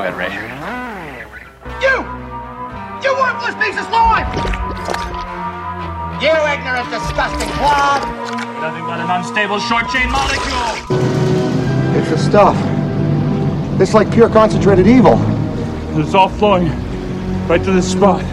Go ahead, Ray. You! You worthless piece of slime! You ignorant, disgusting clod! Nothing but an unstable short chain molecule. It's the stuff. It's like pure concentrated evil. It's all flowing right to this spot.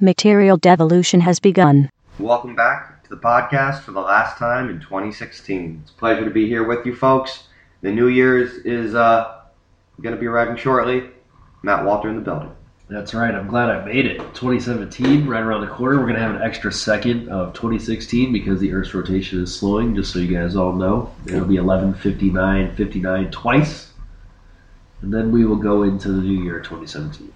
Material devolution has begun. Welcome back to the podcast for the last time in 2016. It's a pleasure to be here with you folks. The new Year's is, uh, going to be arriving shortly. Matt Walter in the building. That's right. I'm glad I made it. 2017, right around the corner. We're going to have an extra second of 2016 because the Earth's rotation is slowing, just so you guys all know. It'll be 11:59, 59 twice. And then we will go into the new year 2017.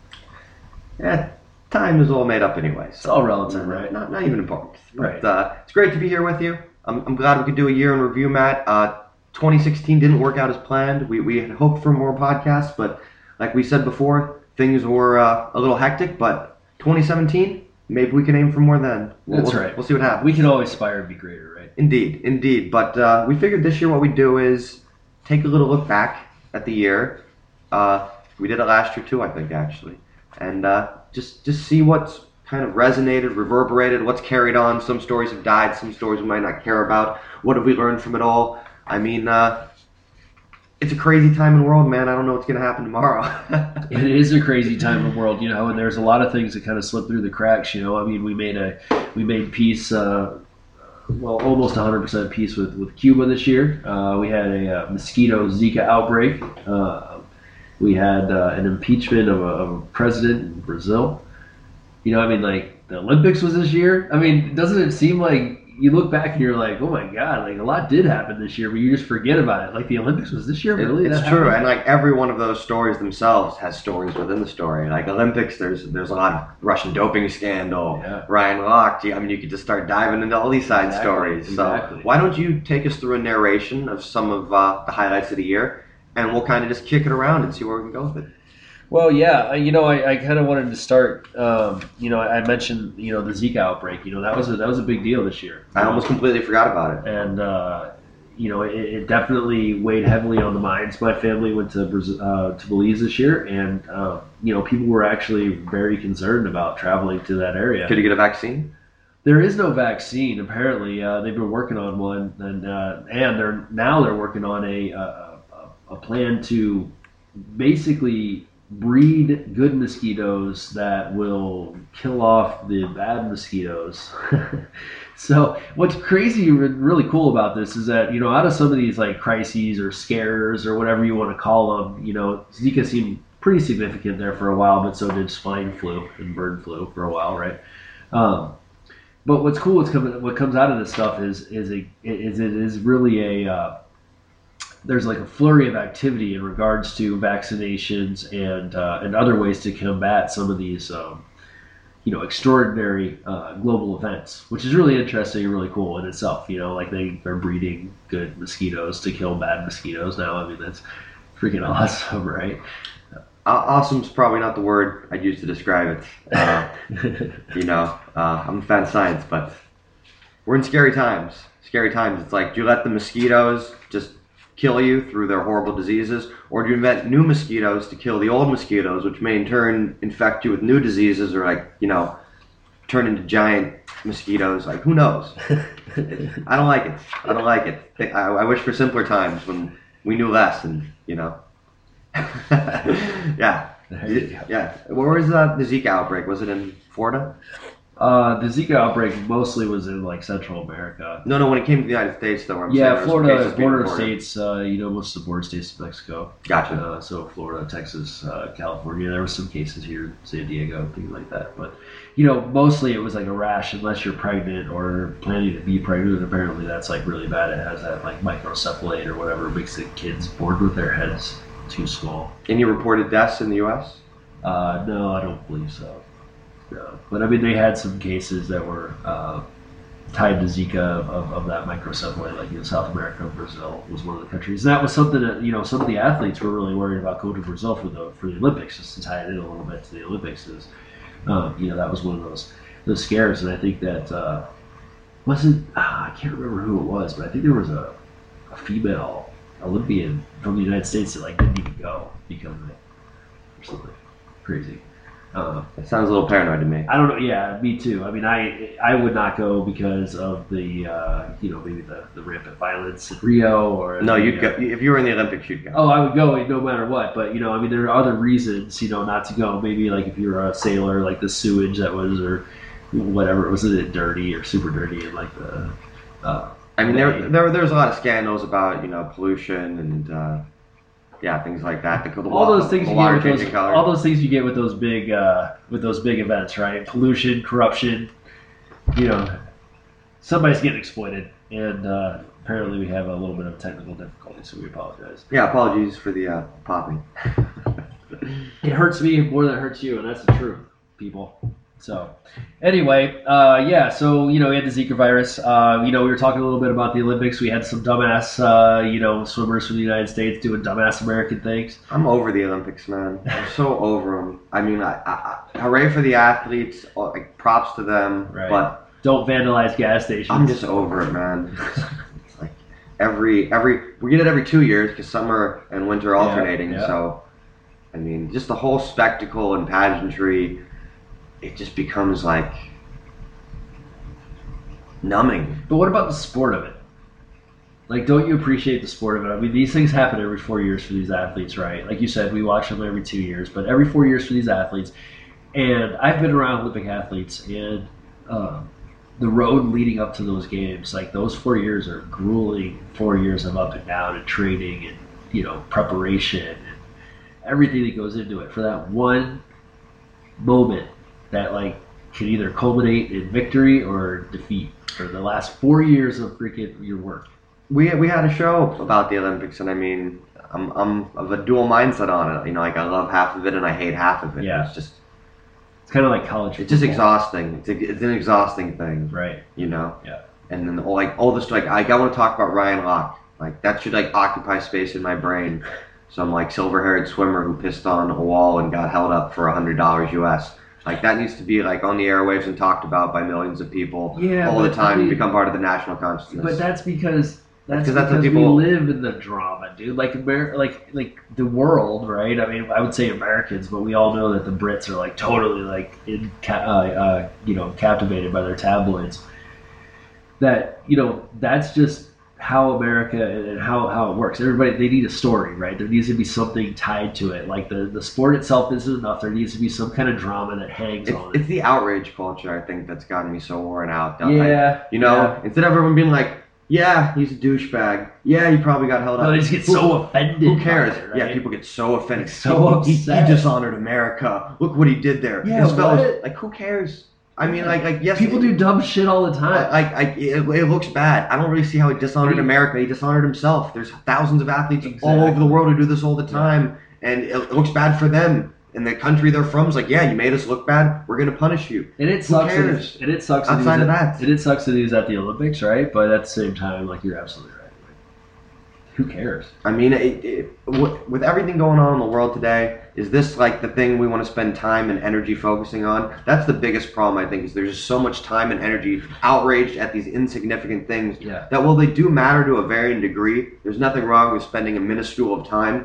Yeah, time is all made up anyway. It's all relative, right? Not, not even important. Right. But, uh, it's great to be here with you. I'm, I'm glad we could do a year in review, Matt. Uh, 2016 didn't work out as planned. We, we had hoped for more podcasts, but like we said before, things were uh, a little hectic. But 2017, maybe we can aim for more then. We'll, That's we'll- right. We'll see what happens. We can always aspire to be greater, right? Indeed, indeed. But uh, we figured this year what we'd do is take a little look back at the year. Uh, we did it last year too, I think, actually, and uh, just just see what's kind of resonated, reverberated, what's carried on. Some stories have died, some stories we might not care about. What have we learned from it all? I mean, uh, it's a crazy time in the world, man. I don't know what's gonna happen tomorrow. It is a crazy time in the world, you know, and there's a lot of things that kind of slip through the cracks. You know, I mean, we made a we made peace, uh, well, almost 100% peace with with Cuba this year. Uh, we had a uh, mosquito Zika outbreak. Uh, we had uh, an impeachment of a, of a president in Brazil. You know, I mean, like the Olympics was this year. I mean, doesn't it seem like you look back and you're like, oh my god, like a lot did happen this year, but you just forget about it. Like the Olympics was this year, It- it's true, happened? and like every one of those stories themselves has stories within the story. Like Olympics, there's there's a lot of Russian doping scandal, Yeah. Ryan Lochte. I mean, you could just start diving into all these side Exactly, stories. exactly. So why don't you take us through a narration of some of uh, the highlights of the year, and we'll kind of just kick it around and see where we can go with it. Well, yeah, you know, I, I kind of wanted to start. Um, you know, I mentioned you know the Zika outbreak. You know, that was a, that was a big deal this year. I almost completely forgot about it. and uh, you know, it, it definitely weighed heavily on the minds. My family went to Brazil, uh, to Belize this year, and uh, you know, people were actually very concerned about traveling to that area. Could you get a vaccine? There is no vaccine. Apparently, uh, they've been working on one, and uh, and they're now they're working on a a- a plan to basically breed good mosquitoes that will kill off the bad mosquitoes. so what's crazy, re- really cool about this is that you know out of some of these like crises or scares or whatever you want to call them, you know Zika seemed pretty significant there for a while, but so did swine flu and bird flu for a while, right? Um, but what's cool, what's coming, what comes out of this stuff is is a is it is really a uh, there's like a flurry of activity in regards to vaccinations and uh, and other ways to combat some of these um, you know extraordinary uh, global events, which is really interesting and really cool in itself. You know, like they are breeding good mosquitoes to kill bad mosquitoes now. I mean, that's freaking awesome, right? Uh, awesome's probably not the word I'd use to describe it. Uh, you know, uh, I'm a fan of science, but we're in scary times. Scary times. It's like, do you let the mosquitoes just kill you through their horrible diseases, or do you invent new mosquitoes to kill the old mosquitoes, which may in turn infect you with new diseases, or like, you know, turn into giant mosquitoes? Like, who knows? I don't like it. I don't like it. I, I wish for simpler times when we knew less, and you know. yeah. You. Yeah. Where was the Zika outbreak? Was it in Florida? Uh, the Zika outbreak mostly was in like Central America. No, no. When it came to the United States, though. I'm saying Yeah, there was Florida, cases being border reported. states. Uh, you know, most of the border states of Mexico. Gotcha. Uh, so Florida, Texas, uh, California. There were some cases here, San Diego, things like that. But you know, mostly it was like a rash unless you're pregnant or planning to be pregnant. Apparently, that's like really bad. It has that like microcephalate or whatever makes the kids born with their heads too small. Any reported deaths in the U.S.? Uh, no, I don't believe so. But I mean, they had some cases that were uh, tied to Zika of, of that microcephaly, like in South America, Brazil was one of the countries. And that was something that you know some of the athletes were really worried about going to Brazil for the for the Olympics, just to tie it in a little bit to the Olympics. Is um, you know that was one of those those scares, and I think that uh, wasn't ah, I can't remember who it was, but I think there was a, a female Olympian from the United States that like didn't even go because of it or something crazy. Uh, It sounds a little paranoid to me. I don't know. Yeah, me too. I mean, I I would not go because of the uh, you know maybe the, the rampant violence in Rio or No, the, you'd uh, go if you were in the Olympics. You'd go. Oh, I would go no matter what. But you know, I mean, there are other reasons, you know, not to go. Maybe like if you're a sailor, like the sewage that was, or whatever, was it dirty or super dirty, and like the. Uh, I mean, there, there there's a lot of scandals about you know pollution and uh, yeah things like that. The, the all those things the you get with those, color. all those things you get with those big, uh, with those big events, right? Pollution, corruption. You know, somebody's getting exploited, and uh, apparently we have a little bit of technical difficulty, so we apologize. yeah, apologies for the uh, popping. It hurts me more than it hurts you, and that's the truth, people. So, anyway, uh, yeah. So you know, we had the Zika virus. Uh, you know, we were talking a little bit about the Olympics. We had some dumbass, uh, you know, swimmers from the United States doing dumbass American things. I'm over the Olympics, man. I'm so over them. I mean, I, I, I, hooray for the athletes. uh, Like props to them. Right. But Don't vandalize gas stations. I'm just over it, man. Like every every we get it every two years because summer and winter Yeah, alternating. yeah. So, I mean, just the whole spectacle and pageantry, it just becomes like numbing. But what about the sport of it? Like, don't you appreciate the sport of it? I mean, these things happen every four years for these athletes, right? Like you said, we watch them every two years, but every four years for these athletes. And I've been around Olympic athletes, and um, the road leading up to those games, like those four years are grueling four years of up and down and training and, you know, preparation and everything that goes into it for that one moment that, like, can either culminate in victory or defeat for the last four years of freaking your work. We we had a show about the Olympics, and I mean, I'm I'm of a dual mindset on it. You know, like I love half of it and I hate half of it. Yeah. It's just It's kind of like college. it's just exhausting. It's it's an exhausting thing. Right. you know. Yeah. And then all, like all this like I, I want to talk about Ryan Lochte. Like that should like occupy space in my brain. Some like silver-haired swimmer who pissed on a wall and got held up for a hundred dollars U.S. Like that needs to be like on the airwaves and talked about by millions of people Yeah, all the time I mean- become part of the national consciousness. But that's because that's 'cause because that's what we people- live in the drama, dude. Like Amer- like like the world, right? I mean, I would say Americans, but we all know that the Brits are like totally like in uh, uh, you know captivated by their tabloids. That you know that's just how America and how, how it works. Everybody they need a story, right? There needs to be something tied to it. Like the the sport itself isn't enough. There needs to be some kind of drama that hangs it's, on it. it's the outrage culture I think that's gotten me so worn out. Yeah, like, you know, yeah. instead of everyone being like, "Yeah, he's a douchebag. Yeah, he probably got held up." No, they just get Who- so offended. Who cares? it, right? Yeah, people get so offended. So he, he- upset. He, dishonored America. Look what he did there. Yeah, This fellow's- like who cares? I mean, like, like yes, People it- do dumb shit all the time. Like, like it, it looks bad. I don't really see how he dishonored America. He dishonored himself. There's thousands of athletes all over the world who do this all the time, and it, it looks bad for them. And the country they're from is like, yeah, you made us look bad. We're gonna punish you. And it sucks. that cares? And it sucks. Outside of at- that. and it sucks that he was at the Olympics, right? But at the same time, like you're absolutely. Who cares? I mean, it, it, with everything going on in the world today, is this like the thing we want to spend time and energy focusing on? That's the biggest problem, I think, is there's just so much time and energy outraged at these insignificant things Yeah. that, while they do matter to a varying degree, there's nothing wrong with spending a minuscule of time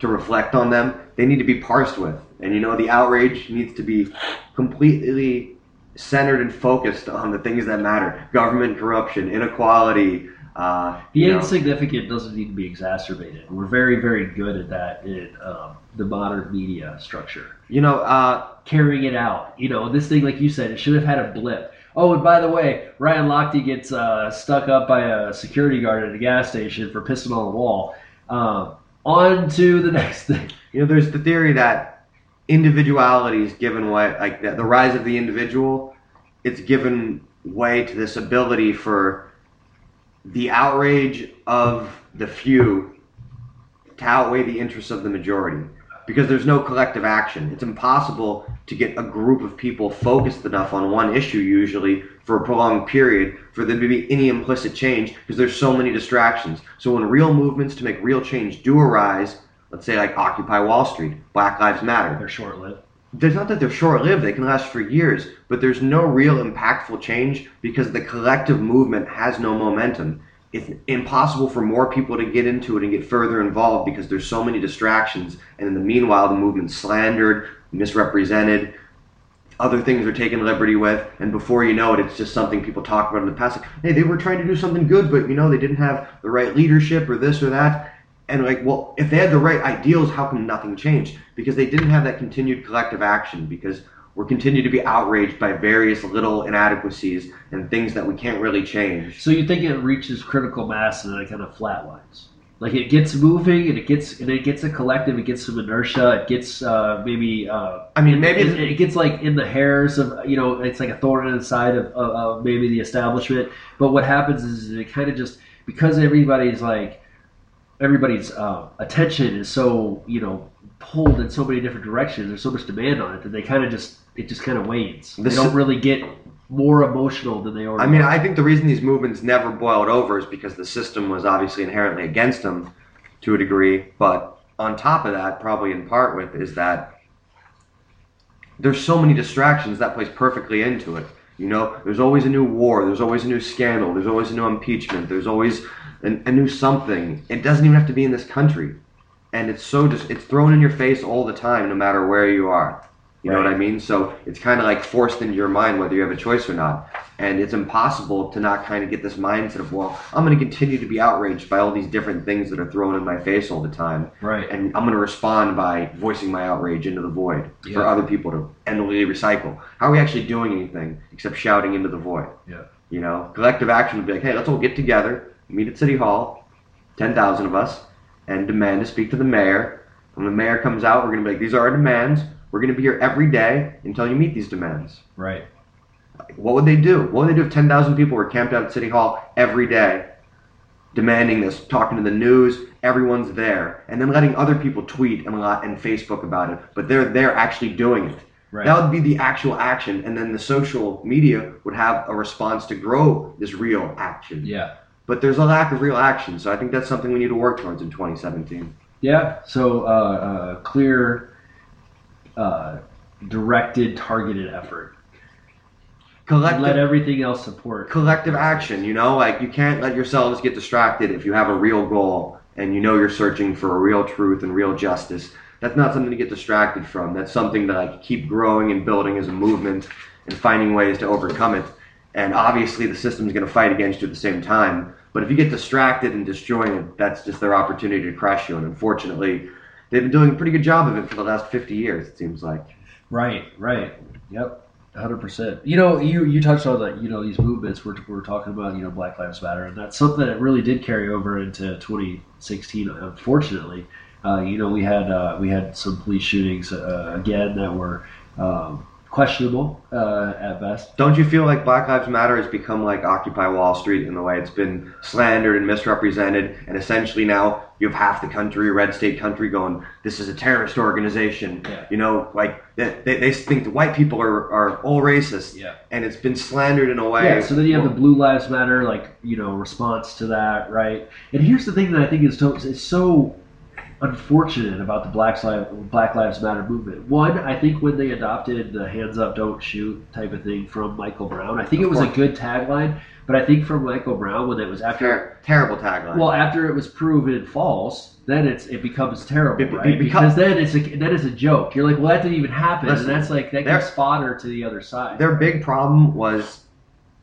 to reflect on them. They need to be parsed with. And, you know, the outrage needs to be completely centered and focused on the things that matter government corruption, inequality. Uh, The know. insignificant doesn't need to be exacerbated. We're very, very good at that in um, the modern media structure. You know, uh, Carrying it out. You know, this thing, like you said, it should have had a blip. Oh, and by the way, Ryan Lochte gets uh, stuck up by a security guard at a gas station for pissing on the wall. Um, on to the next thing. you know, there's the theory that individuality is given way, like the, the rise of the individual, it's given way to this ability for the outrage of the few to outweigh the interests of the majority. Because there's no collective action. It's impossible to get a group of people focused enough on one issue, usually, for a prolonged period, for there to be any implicit change, because there's so many distractions. So when real movements to make real change do arise, let's say like Occupy Wall Street, Black Lives Matter, They're short lived. There's not that they're short lived, they can last for years, but there's no real impactful change because the collective movement has no momentum. it's impossible for more people to get into it and get further involved because there's so many distractions. And in the meanwhile, the movement's slandered, misrepresented, other things are taken liberty with, and before you know it, it's just something people talk about in the past. Like, hey, they were trying to do something good, but you know they didn't have the right leadership or this or that. And like, well, if they had the right ideals, how come nothing changed? Because they didn't have that continued collective action. Because we're continued to be outraged by various little inadequacies and things that we can't really change. So you think it reaches critical mass and then it kind of flatlines? Like it gets moving and it gets and it gets a collective, it gets some inertia, it gets uh, maybe. Uh, I mean, maybe it, it gets like in the hairs of you know it's like a thorn in the side of, of, of maybe the establishment. But what happens is it kind of just because everybody's like everybody's uh, attention is so you know pulled in so many different directions. There's so much demand on it that they kind of just it just kind of wanes. They don't really get more emotional than they already. I mean, are. I think the reason these movements never boiled over is because the system was obviously inherently against them to a degree. But on top of that, probably in part with, is that there's so many distractions that plays perfectly into it. You know, there's always a new war, there's always a new scandal, there's always a new impeachment, there's always an, a new something. It doesn't even have to be in this country, and it's so just it's thrown in your face all the time, no matter where you are. You know what I mean? So it's kind of like forced into your mind whether you have a choice or not. And it's impossible to not kind of get this mindset of, well, I'm going to continue to be outraged by all these different things that are thrown in my face all the time. Right. And I'm going to respond by voicing my outrage into the void for other people to endlessly recycle. How are we actually doing anything except shouting into the void? Yeah. You know, collective action would be like, hey, let's all get together, meet at City Hall, 10,000 of us, and demand to speak to the mayor. When the mayor comes out, we're going to be like, these are our demands. We're going to be here every day until you meet these demands. right. What would they do? What would they do if 10,000 people were camped out at City Hall every day, demanding this, talking to the news, everyone's there, and then letting other people tweet and, a lot, and Facebook about it, but they're there actually doing it? Right. That would be the actual action, and then the social media would have a response to grow this real action. Yeah. But there's a lack of real action, so I think that's something we need to work towards in 2017. Yeah. So uh, uh, clear, uh, directed, targeted effort. Collective, Let everything else support. collective action, you know, like you can't let yourselves get distracted if you have a real goal and you know you're searching for a real truth and real justice. That's not something to get distracted from. That's something to like keep growing and building as a movement and finding ways to overcome it. And obviously the system's going to fight against you at the same time. But if you get distracted and disjointed, that's just their opportunity to crush you. And unfortunately, they've been doing a pretty good job of it for the last 50 years, it seems like. Right. Right. Yep. Hundred percent. You know, you you touched on that. You know, these movements we're, we're talking about. You know, Black Lives Matter, and that's something that really did carry over into 2016. Unfortunately, uh, you know, we had uh, we had some police shootings uh, again that were um, questionable uh, at best. Don't you feel like Black Lives Matter has become like Occupy Wall Street in the way it's been slandered and misrepresented, and essentially now you have half the country, red state country, going, "This is a terrorist organization." Yeah. You know, like they, they, they think the white people are, are all racist, Yeah. and it's been slandered in a way. Yeah, so then you have the Blue Lives Matter, like you know, response to that, right? And here's the thing that I think is so, is so unfortunate about the Black Lives Black Lives Matter movement. One, I think when they adopted the "hands up, don't shoot" type of thing from Michael Brown, I think it Of was a good tagline. But I think from Michael Brown, when it was after, Ter- terrible tagline. well, after it was proven false, then it's it becomes terrible, It- it right? because then it's a then it's a joke. You're like, well, that didn't even happen, Listen, and that's like that gives fodder to the other side. Their big problem was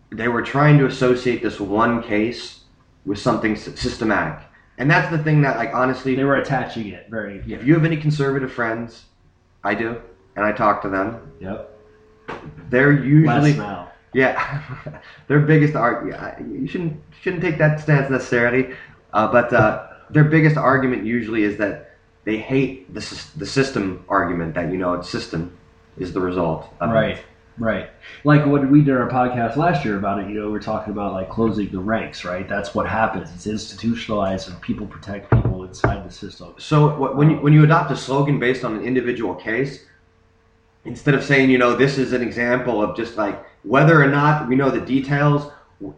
they were trying to associate this one case with something systematic, and that's the thing that, like, honestly, They were attaching it very. If you have any conservative friends, I do, and I talk to them, Yep. they're usually now. yeah, their biggest argument. You shouldn't shouldn't take that stance necessarily, uh, but uh, their biggest argument usually is that they hate the the system argument that you know it's system is the result. Of it. Right. Like when we did our podcast last year about it, you know, we we're talking about like closing the ranks, right? That's what happens. It's institutionalized, and people protect people inside the system. So when you when you adopt a slogan based on an individual case, instead of saying you know this is an example of just like whether or not we know the details,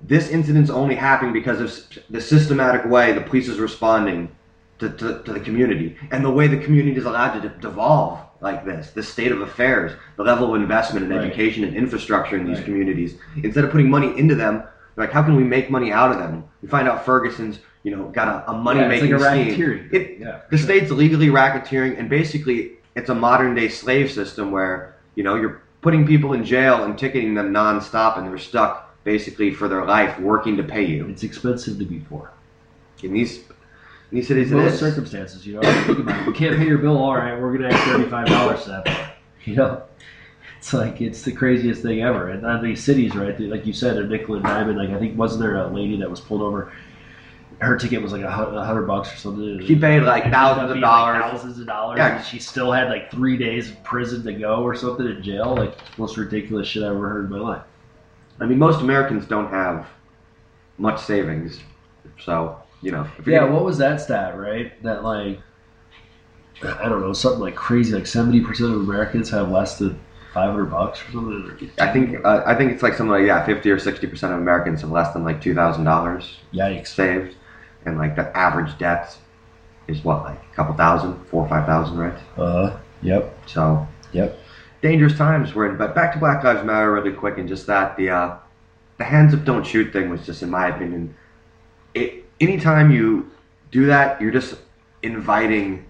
this incident's only happening because of the systematic way the police is responding to, to, to the community and the way the community is allowed to de- devolve like this, the state of affairs, the level of investment in Right. education and infrastructure in these Right. communities. Instead of putting money into them, like, how can we make money out of them? We find out Ferguson's, you know, got a, a money Yeah, making like scheme. racketeering. It, Yeah, the sure. state's legally racketeering, and basically, it's a modern day slave system where you know you're putting people in jail and ticketing them nonstop, and they're stuck basically for their life working to pay you. It's expensive to be poor. In these in these cities, it Most circumstances, you know. Think about it. You can't pay your bill. All right, we're gonna add thirty-five dollars to that. bill. You know, it's like it's the craziest thing ever. And on these cities, right? they- Like you said, a nickel and diamond. Like I think wasn't there a lady that was pulled over? Her ticket was like a hundred bucks or something. She paid like Ended thousands of being, like, dollars. thousands of dollars. Yeah. and she still had like three days in prison to go or something in jail. Like most ridiculous shit I ever heard in my life. I mean, most Americans don't have much savings, so you know. Yeah, gonna- what was that stat, right? That like I don't know, something like crazy, like seventy percent of Americans have less than five hundred bucks or something. I think uh, I think it's like something like yeah, fifty or sixty percent of Americans have less than like two thousand dollars Yikes. saved, and like the average debt is what like a couple thousand, four or five thousand, right? Uh yep. So Yep. dangerous times we're in. But back to Black Lives Matter really quick, and just that the uh, the hands up, don't shoot thing was just, in my opinion, it. Anytime you do that, you're just inviting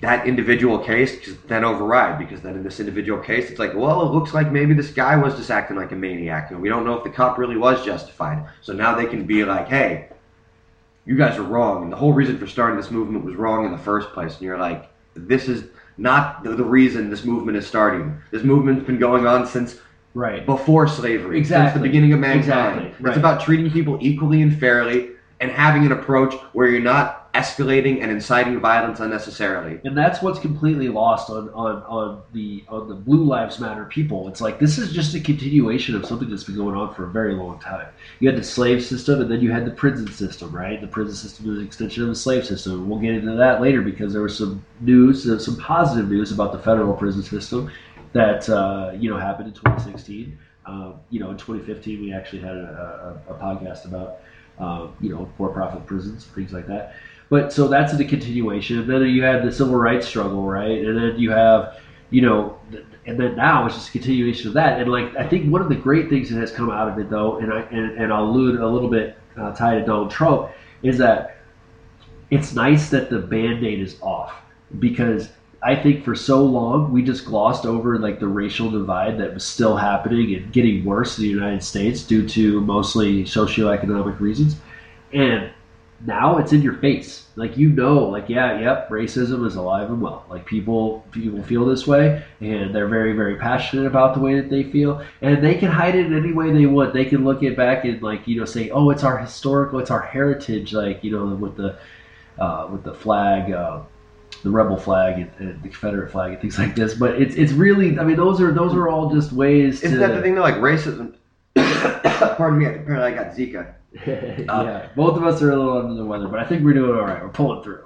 that individual case to then override because then in this individual case it's like well it looks like maybe this guy was just acting like a maniac and we don't know if the cop really was justified so now they can be like hey you guys are wrong and the whole reason for starting this movement was wrong in the first place and you're like this is not the the reason this movement is starting this movement's been going on since Right. before slavery, since the beginning of mankind. Exactly, right. It's about treating people equally and fairly and having an approach where you're not escalating and inciting violence unnecessarily. And that's what's completely lost on, on, on the on the Blue Lives Matter people. It's like this is just a continuation of something that's been going on for a very long time. You had the slave system, and then you had the prison system, right? The prison system is an extension of the slave system. We'll get into that later because there was some news, uh, some positive news about the federal prison system that uh, you know happened in 2016. Um, you know, in 2015, we actually had a, a, a podcast about uh, you know for-profit prisons, things like that. But so that's the continuation. And then you had the civil rights struggle, right? And then you have, you know, and then now it's just a continuation of that. And like I think one of the great things that has come out of it, though, and I and, and I'll allude a little bit uh, tied to Donald Trump, is that it's nice that the band-aid is off because I think for so long we just glossed over like the racial divide that was still happening and getting worse in the United States due to mostly socioeconomic reasons. And now it's in your face. Like you know, like yeah, yep, racism is alive and well. Like people people feel this way and they're very, very passionate about the way that they feel. And they can hide it in any way they want. They can look it back and like, you know, say, Oh, it's our historical, it's our heritage, like, you know, with the uh, with the flag, uh, the rebel flag and, and the Confederate flag and things like this. But it's it's really, I mean, those are those are all just ways Isn't to. that the thing though? Like racism. Pardon me. Apparently, I got Zika. yeah, both of us are a little under the weather, but I think we're doing all right. We're pulling through.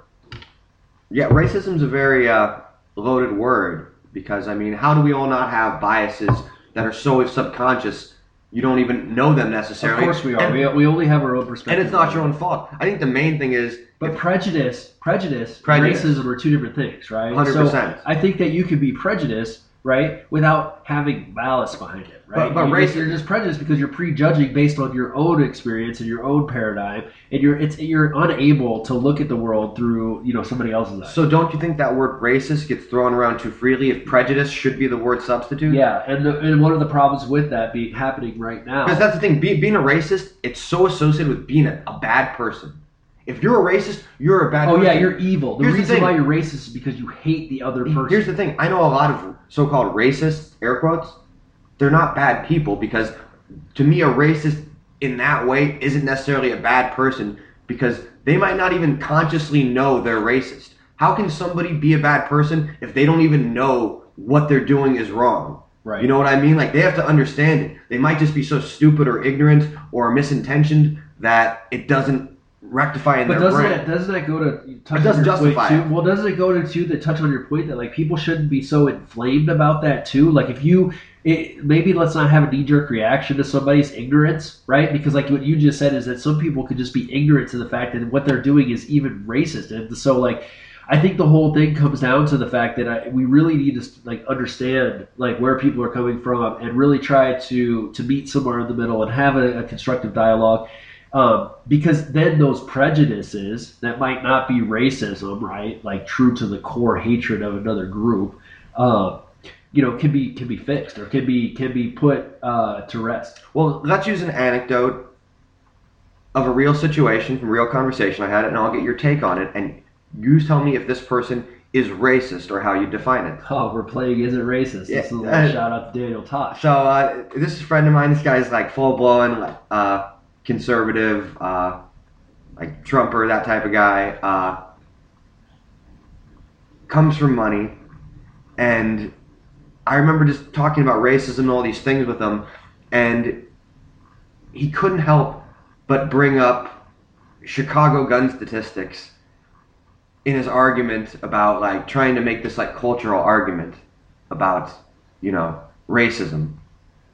Yeah, racism's a very uh, loaded word because I mean, how do we all not have biases that are so subconscious you don't even know them necessarily. Of course we are. And, we, we only have our own perspective. and it's not your own fault. I think the main thing is But prejudice, prejudice, Prejudice. racism are two different things, right? 100%. So I think that you could be prejudiced, right, without having malice behind it, right? But- but you race- are just prejudiced because you're prejudging based on your own experience and your own paradigm, and you're it's you're unable to look at the world through you know somebody else's eyes. So don't you think that word racist gets thrown around too freely? If prejudice should be the word substitute? yeah, and the, and one of the problems with that being happening right now. Because that's the thing. Be, being a racist, it's so associated with being a, a bad person. If you're a racist, you're a bad Oh person. yeah, you're evil. The Here's the reason thing. why you're racist is because you hate the other person. Here's the thing. I know a lot of so-called racists, air quotes. They're not bad people because, to me, a racist in that way isn't necessarily a bad person because they might not even consciously know they're racist. How can somebody be a bad person if they don't even know what they're doing is wrong? Right. You know what I mean? Like they have to understand it. They might just be so stupid or ignorant or misintentioned that it doesn't rectify in But their doesn't brain. that doesn't that go to touch It does on your point justify too? it. Well, doesn't it go to too the touch on your point that like people shouldn't be so inflamed about that too? Like if you it, maybe let's not have a knee jerk reaction to somebody's ignorance, right? Because like what you just said is that some people could just be ignorant to the fact that what they're doing is even racist, and so like. I think the whole thing comes down to the fact that I, we really need to like understand like where people are coming from and really try to to meet somewhere in the middle and have a, a constructive dialogue. Um, because then those prejudices that might not be racism, right? Like true to the core hatred of another group, um, you know, can be can be fixed or can be can be put uh, to rest. Well, let's use an anecdote of a real situation from real conversation I had, it, and I'll get your take on it. And you tell me if this person is racist or how you define it. Oh, we're playing isn't racist. Yeah, This is a little uh, shout out to Daniel Tosh. So uh, this is a friend of mine. This guy's like full blown uh, conservative, uh, like Trumper, that type of guy. Uh, comes from money, and I remember just talking about racism and all these things with him, and he couldn't help but bring up Chicago gun statistics in his argument about like trying to make this like cultural argument about you know racism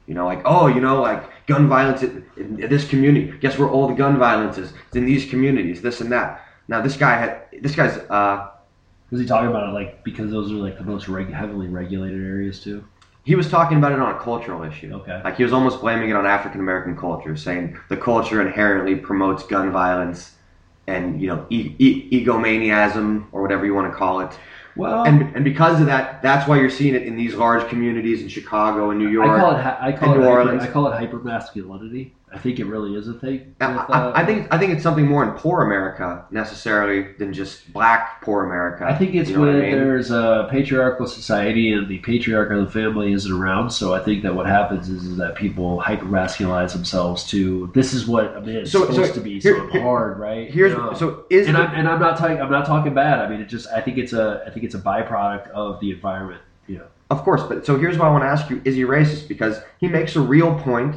you know like oh you know like gun violence in, in this community. Guess where all the gun violence is? It's in these communities this and that. Now this guy had this guy's uh Was he talking about it like because those are like the most reg- heavily regulated areas too? he was talking about it on a cultural issue. Okay. like he was almost blaming it on african american culture saying the culture inherently promotes gun violence and you know e- e- egomaniasm or whatever you want to call it Well, and and because of that, that's why you're seeing it in these large communities in Chicago and New York. I call it I call it New hyper, Orleans. I call it hyper masculinity. I think it really is a thing. I, with, uh, I think I think it's something more in poor America necessarily than just black poor America. I think it's You know when I mean? there's a patriarchal society and the patriarch of the family isn't around. So I think that what happens is, is that people hyper masculinize themselves to this is what a man is So- supposed so to be. here- so I'm here- hard, right? Here's Um, so is and the- I'm and I'm not talking I'm not talking bad. I mean, it just I think it's a I think it's a byproduct of the environment. You know. Of course, but so here's what I want to ask you: Is he racist? Because he makes a real point,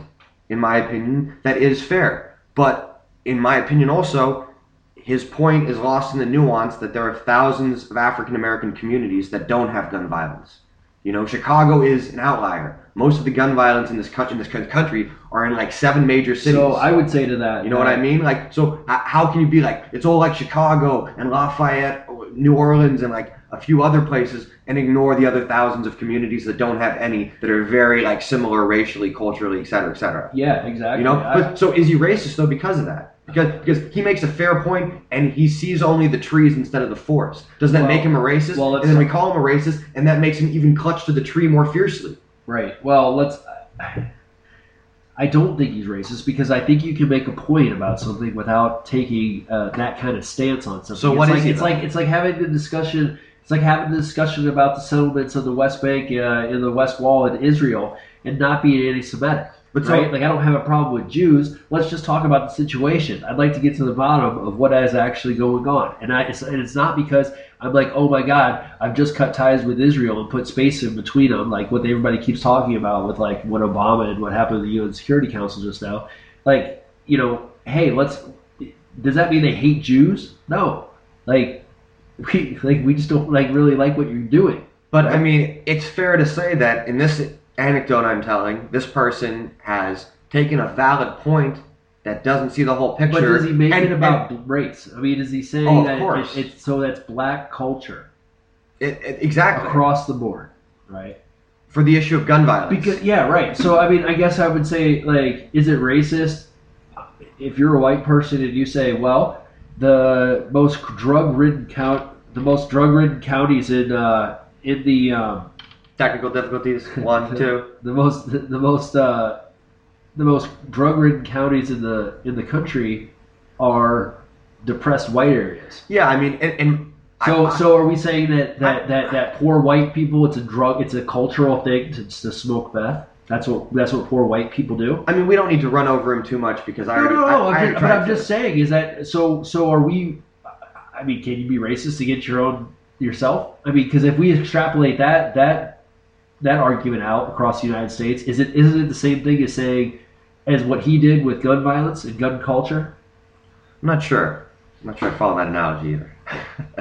in my opinion, that is fair. But in my opinion, also, his point is lost in the nuance that there are thousands of African American communities that don't have gun violence. You know, Chicago is an outlier. Most of the gun violence in this country, in this country, are in like seven major cities. So I would say to that, You know what I mean? Like, so how can you be like, it's all like Chicago and Lafayette, New Orleans, and like a few other places, and ignore the other thousands of communities that don't have any that are very like similar racially, culturally, et cetera, et cetera. Yeah, exactly. You know, I- but so is he racist though because of that? Because because he makes a fair point and he sees only the trees instead of the forest. Does that Well- make him a racist? well, and then we call him a racist, and that makes him even clutch to the tree more fiercely. Right. Well, let's. I don't think he's racist because I think you can make a point about something without taking uh, that kind of stance on something. So it's what is like, he It's like it's like having the discussion. It's like having a discussion about the settlements of the West Bank uh, in the West Wall in Israel and not being anti-Semitic. But so- right? like I don't have a problem with Jews. Let's just talk about the situation. I'd like to get to the bottom of what is actually going on, and I it's, and it's not because I'm like, oh my God, I've just cut ties with Israel and put space in between them, like what everybody keeps talking about with like what Obama and what happened in the UN Security Council just now. Like, you know, hey, let's. Does that mean they hate Jews? No, like we like we just don't like really like what you're doing. But I mean, it's fair to say that in this anecdote I'm telling, this person has taken a valid point that doesn't see the whole picture. But does he make and- it about race? I mean, is he saying Oh, that course. it, it's so that's black culture and- it- it- exactly across the board, right? for the issue of gun violence. Because yeah, right. So I mean, I guess I would say like, is it racist if you're a white person and you say, well, the most drug-ridden count, the most drug-ridden counties in uh, in the um, technical difficulties, one, two. the most the, the most uh, the most drug-ridden counties in the in the country are depressed white areas. Yeah, I mean, and, and So, I- so are we saying that, that, that, that poor white people, it's a drug, it's a cultural thing to, to smoke meth? That's what that's what poor white people do. I mean, we don't need to run over him too much because I No, already. no, I, no. I I'm already just, but I'm to. just saying is that so so are we? I mean, can you be racist against your own yourself? I mean, because if we extrapolate that that that argument out across the United States, is it isn't it the same thing as saying as what he did with gun violence and gun culture? I'm not sure. I'm not sure I follow that analogy either.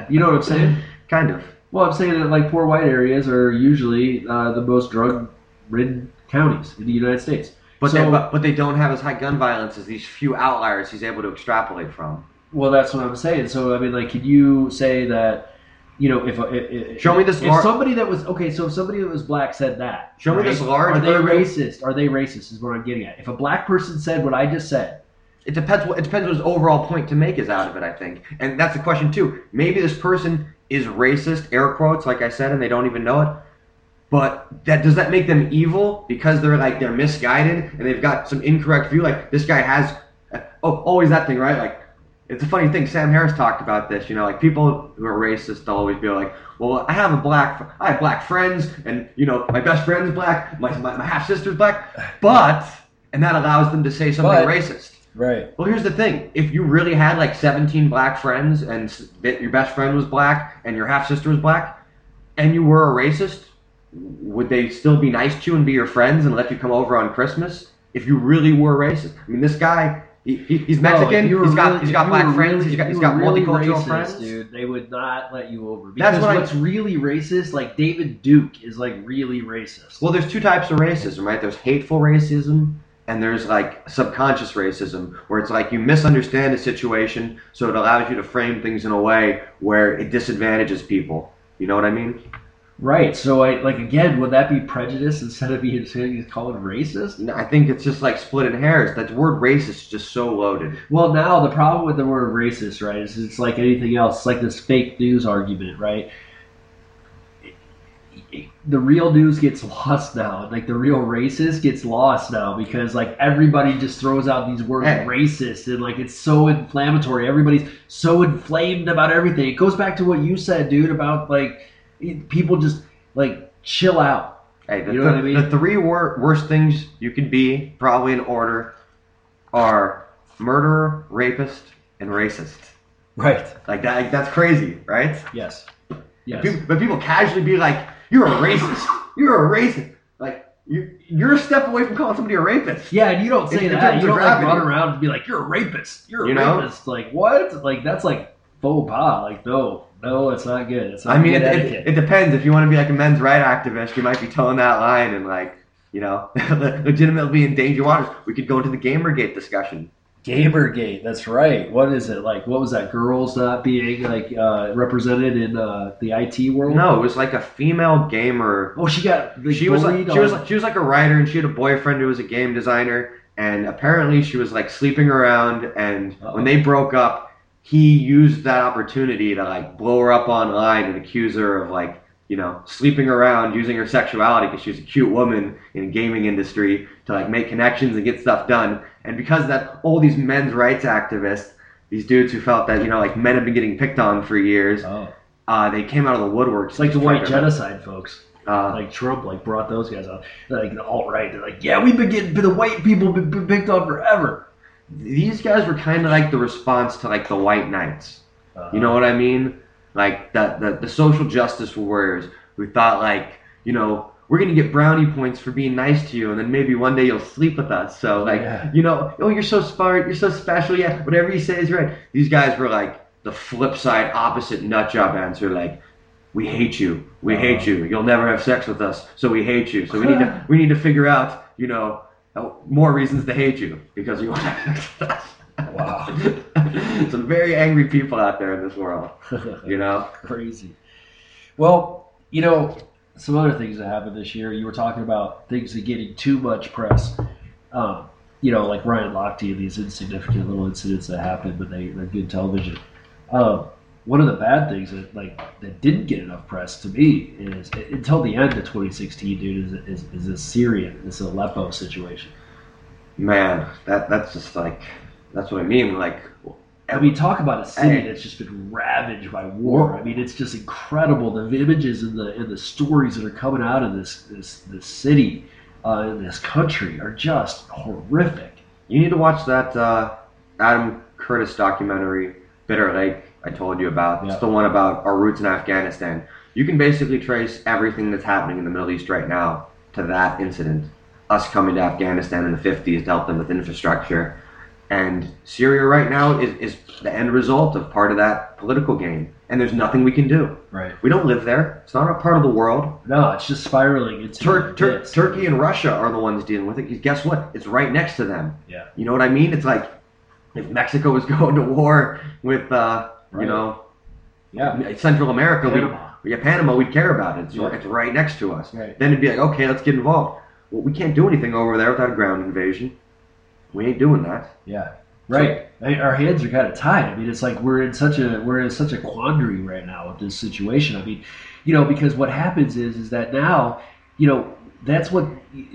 You know what I'm saying? kind of. Well, I'm saying that like poor white areas are usually uh, the most drug-ridden counties in the United States. But, so, they, but but they don't have as high gun violence as these few outliers he's able to extrapolate from. well, that's what I'm saying. So, I mean, like, could you say that you know, if, if Show me this if lar- somebody that was okay, so if somebody that was black said that, Show me this large Are they racist? Are they racist? Is what I'm getting at. If a black person said what I just said, It depends. What it depends what his overall point to make is out of it. I think, and that's the question too. Maybe this person is racist, air quotes, like I said, and they don't even know it. But that does that make them evil because they're like they're misguided and they've got some incorrect view? Like this guy has, oh, always that thing, right? Like it's a funny thing. Sam Harris talked about this. You know, like people who are racist, always be like, "Well, I have a black, I have black friends, and you know, my best friend's black, my my, my half sister's black, but," and that allows them to say something But- racist. Right. Well, here's the thing: if you really had like 17 black friends, and that your best friend was black, and your half sister was black, and you were a racist, would they still be nice to you and be your friends and let you come over on Christmas? If you really were racist, I mean, this guy, he, he, he's Mexican. you he's got really- he's got black friends. really- he's got he's got really multicultural racist, friends. dude. They would not let you over. That's Because what I- what's really racist, like David Duke, is like really racist. Well, there's two types of racism, right? There's hateful racism and there's like subconscious racism, where it's like you misunderstand a situation, so it allows you to frame things in a way where it disadvantages people. You know what I mean? Right. So, I like again, would that be prejudice instead of being called racist? No, I think it's just like splitting hairs. That word racist is just so loaded. Well, now the problem with the word racist, right, is it's like anything else. It's like this fake news argument, right? The real news gets lost now. Like the real racist gets lost now because like everybody just throws out these words Hey. racist and like it's so inflammatory. Everybody's so inflamed about everything. It goes back to what you said, dude, about like people just like chill out. Hey, the, You know what I mean? the three wor- worst things you could be, probably in order, are murderer, rapist, and racist. Right. Like that. That's crazy, right? Yes. Yes. People, but people casually be like, "You're a racist. You're a racist." Like you, you're a step away from calling somebody a rapist. Yeah, and you don't say in that. You don't like run around and be like, "You're a rapist. You're a You know? rapist." Like what? Like that's like faux pas. Like no, no, it's not good. It's not I mean, it, it, it depends. If you want to be like a men's right activist, you might be toeing that line and like, you know, legitimately be in danger waters. We could go into the Gamergate discussion. Gamergate. That's right. what is it like? What was that? Girls not being like uh, represented in uh, the IT world? No, it was like a female gamer. Oh, she got like, she was like she was like, she was like a writer, and she had a boyfriend who was a game designer. And apparently, she was like sleeping around. And Uh-oh. when they broke up, he used that opportunity to like blow her up online and accuse her of like you know sleeping around, using her sexuality because she was a cute woman in the gaming industry to like make connections and get stuff done. And because of that, all these men's rights activists, these dudes who felt that you know like men have been getting picked on for years, Oh, uh, they came out of the woodwork. like the white genocide folks. Uh, Like Trump, like brought those guys out. Like all right. They're like, yeah, we've been getting the white people been, been picked on forever. These guys were kind of like the response to like the white knights. Uh, You know what I mean? Like the, the the social justice warriors who thought like, you know, we're gonna get brownie points for being nice to you, and then maybe one day you'll sleep with us. So like, Yeah. you know, oh, you're so smart, you're so special. Yeah, whatever you say is right. These guys were like the flip side, opposite nut job answer. Like, we hate you, we Uh-huh. hate you. You'll never have sex with us, so we hate you. So we need to we need to figure out, you know, more reasons to hate you because you have sex. Wow. Some very angry people out there in this world, you know. crazy. Well, you know, some other things that happened this year. You were talking about things that getting too much press. Um, you know, like Ryan Lochte and these insignificant little incidents that happen, but they, they're good television. Um, one of the bad things that like that didn't get enough press to me is until the end of 2016, dude, is is, is this Syrian, this Aleppo situation. Man, that that's just like that's what I mean. Like, I mean, talk about a city that's just been ravaged by war. I mean, it's just incredible the images and the and the stories that are coming out of this this this city, uh, in this country are just horrific. you need to watch that uh, Adam Curtis documentary, Bitter Lake. I told you about. Yeah. It's the one about our roots in Afghanistan. You can basically trace everything that's happening in the Middle East right now to that incident. Us coming to Afghanistan in the 50s to help them with infrastructure. And Syria right now is, is the end result of part of that political game. And there's nothing we can do. Right. We don't live there. It's not a part of the world. No, it's just spiraling It's Tur- Tur- Turkey and Russia are the ones dealing with it. guess what? It's right next to them. Yeah. You know what I mean? It's like if Mexico was going to war with, uh, Right. you know, Yeah. Central America, Panama. we, yeah, Panama, we'd care about it. It's, Yeah. it's right next to us. Right. Then it'd be like, okay, let's get involved. Well, we can't do anything over there without a ground invasion. We ain't doing that. Yeah. Right. I mean, our hands are kind of tied. I mean, it's like we're in such a we're in such a quandary right now with this situation. I mean, you know, because what happens is is that now, you know, that's what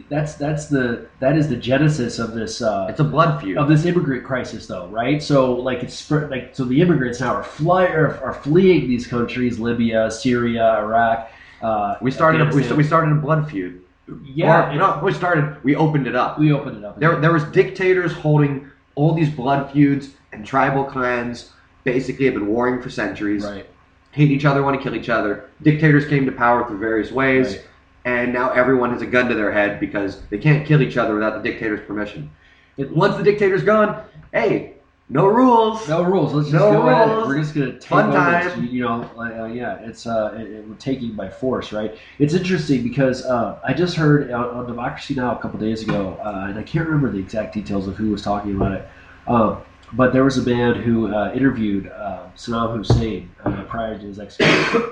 that's that's the that is the genesis of this uh, It's a blood feud. of this immigrant crisis, though, right? So, like, it's like so the immigrants now are fly are, are fleeing these countries: Libya, Syria, Iraq. Uh, we started. A, we, we started a blood feud. yeah, Or, no, we started. We opened it up. we opened it up. There, there was dictators holding all these blood feuds, and tribal clans basically have been warring for centuries. right, Hate each other, want to kill each other. Dictators came to power through various ways, Right. And now everyone has a gun to their head because they can't kill each other without the dictator's permission. It, once the dictator's gone, hey, no rules. no rules. Let's just No go at it. We're just gonna take Fun over. time. You, know, uh, yeah, it's uh, it, it- we're taking by force, right? It's interesting because uh, I just heard on, on Democracy Now a couple days ago, uh, and I can't remember the exact details of who was talking about it. Um, but there was a man who uh, interviewed uh, Saddam Hussein uh, prior to his execution,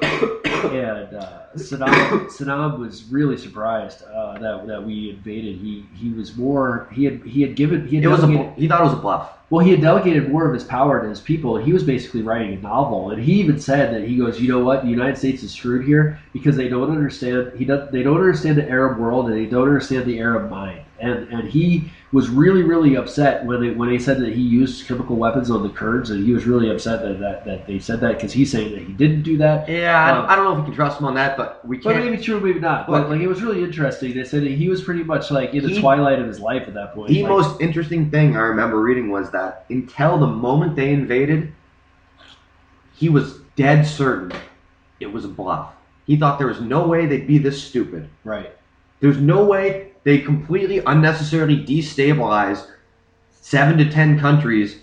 and uh, Saddam, Saddam was really surprised uh, that that we invaded. He he was more he had he had given he had It was a. He thought it was a bluff. well, he had delegated more of his power to his people, and he was basically writing a novel. And he even said that he goes, you know what, the United States is screwed here because they don't understand. He does, they don't understand the Arab world, and they don't understand the Arab mind. And and he was really really upset when they when they said that he used chemical weapons on the Kurds, and he was really upset that that, that they said that because he's saying that he didn't do that. Yeah, I, Um, don't, I don't know if we can trust him on that, but we But can't. maybe true, maybe not. But Look. like it was really interesting. They said that he was pretty much like in the He- twilight of his life at that point. The Like, most interesting thing I remember reading was that until the moment they invaded, he was dead certain it was a bluff. He thought there was no way they'd be this stupid. right. There's no way they completely unnecessarily destabilize seven to ten countries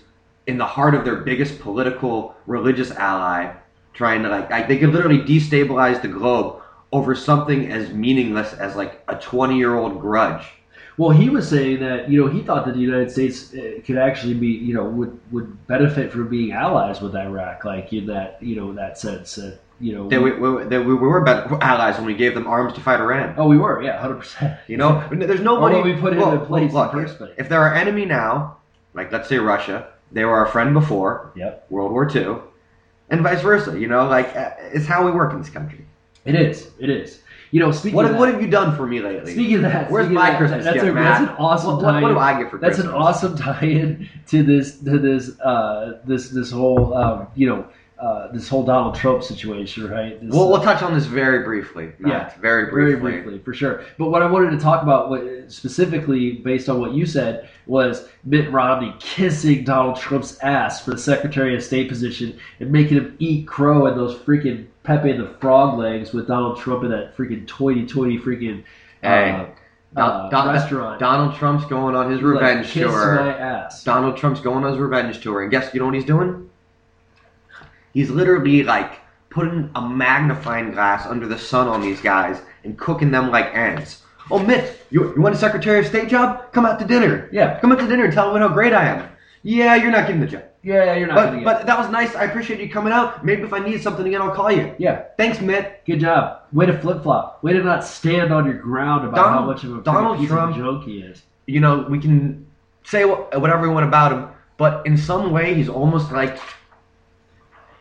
in the heart of their biggest political religious ally, trying to like, like they could literally destabilize the globe over something as meaningless as like a 20 year old grudge. Well, he was saying that you know he thought that the United States uh, could actually be you know would would benefit from being allies with Iraq, like in that you know that sense that you know. That we, we, that we were better allies when we gave them arms to fight Iran. oh, we were, yeah, hundred percent. You know, there's nobody. Or we put look, into place in look, first place. If they're our enemy now, like let's say Russia, they were our friend before Yep, World War II, and vice versa. You know, like uh, it's how we work in this country. it is. It is. You know, speaking What, of what have you done for me lately? speaking of that, Where's my that, Christmas that's gift, a, Matt? That's an awesome What, what, what do I get for That's Christmas? an awesome tie-in to this to this uh, this this whole um, you know uh, this whole Donald Trump situation, right? This, We'll, uh, we'll touch on this very briefly, Matt. very very briefly. briefly, for sure. But what I wanted to talk about, what, specifically based on what you said, was Mitt Romney kissing Donald Trump's ass for the Secretary of State position and making him eat crow and those freaking Pepe the Frog legs with Donald Trump in that freaking toity-toity freaking Hey, uh, Don- uh, Don- restaurant. Donald Trump's going on his Like, revenge kiss tour. my ass. Donald Trump's going on his revenge tour, and guess you know what he's doing? He's literally like putting a magnifying glass under the sun on these guys and cooking them like ants. Oh, Mitt, you, you want a Secretary of State job? Come out to dinner. Yeah. Come out to dinner and tell them how great I am. Yeah, you're not getting the job. Yeah, you're not But, gonna get. but that was nice. I appreciate you coming out. Maybe if I need something again, I'll call you. yeah, Thanks, Mitt. good job. Way to flip flop. Way to not stand on your ground about how much of a Donald piece Trump- of junk he is. You know, we can say whatever we want about him, but in some way, he's almost like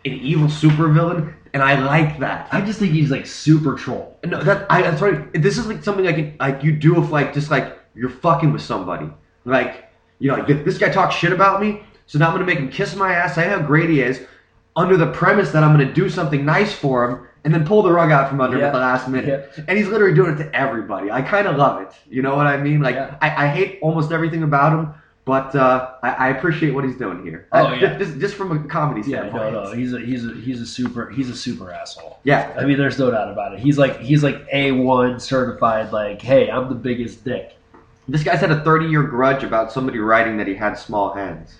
an evil supervillain, and I like that. I just think he's like super troll. No, that I, that's right. This is like something I can like you do if like just like you're fucking with somebody. Like you know, like this guy talks shit about me, so now I'm gonna make him kiss my ass, say how great he is, under the premise that I'm gonna do something nice for him, and then pull the rug out from under him Yeah. at the last minute. And he's literally doing it to everybody. I kind of love it. You know what I mean? Like Yeah. I, I hate almost everything about him. But uh, I, I appreciate what he's doing here. Oh, I- yeah. just, just from a comedy Yeah, standpoint. no, no, he's a he's a he's a super he's a super asshole. Yeah, I mean, there's no doubt about it. He's like he's like a one certified. Like, hey, I'm the biggest dick. This guy's had a 30 year grudge about somebody writing that he had small hands,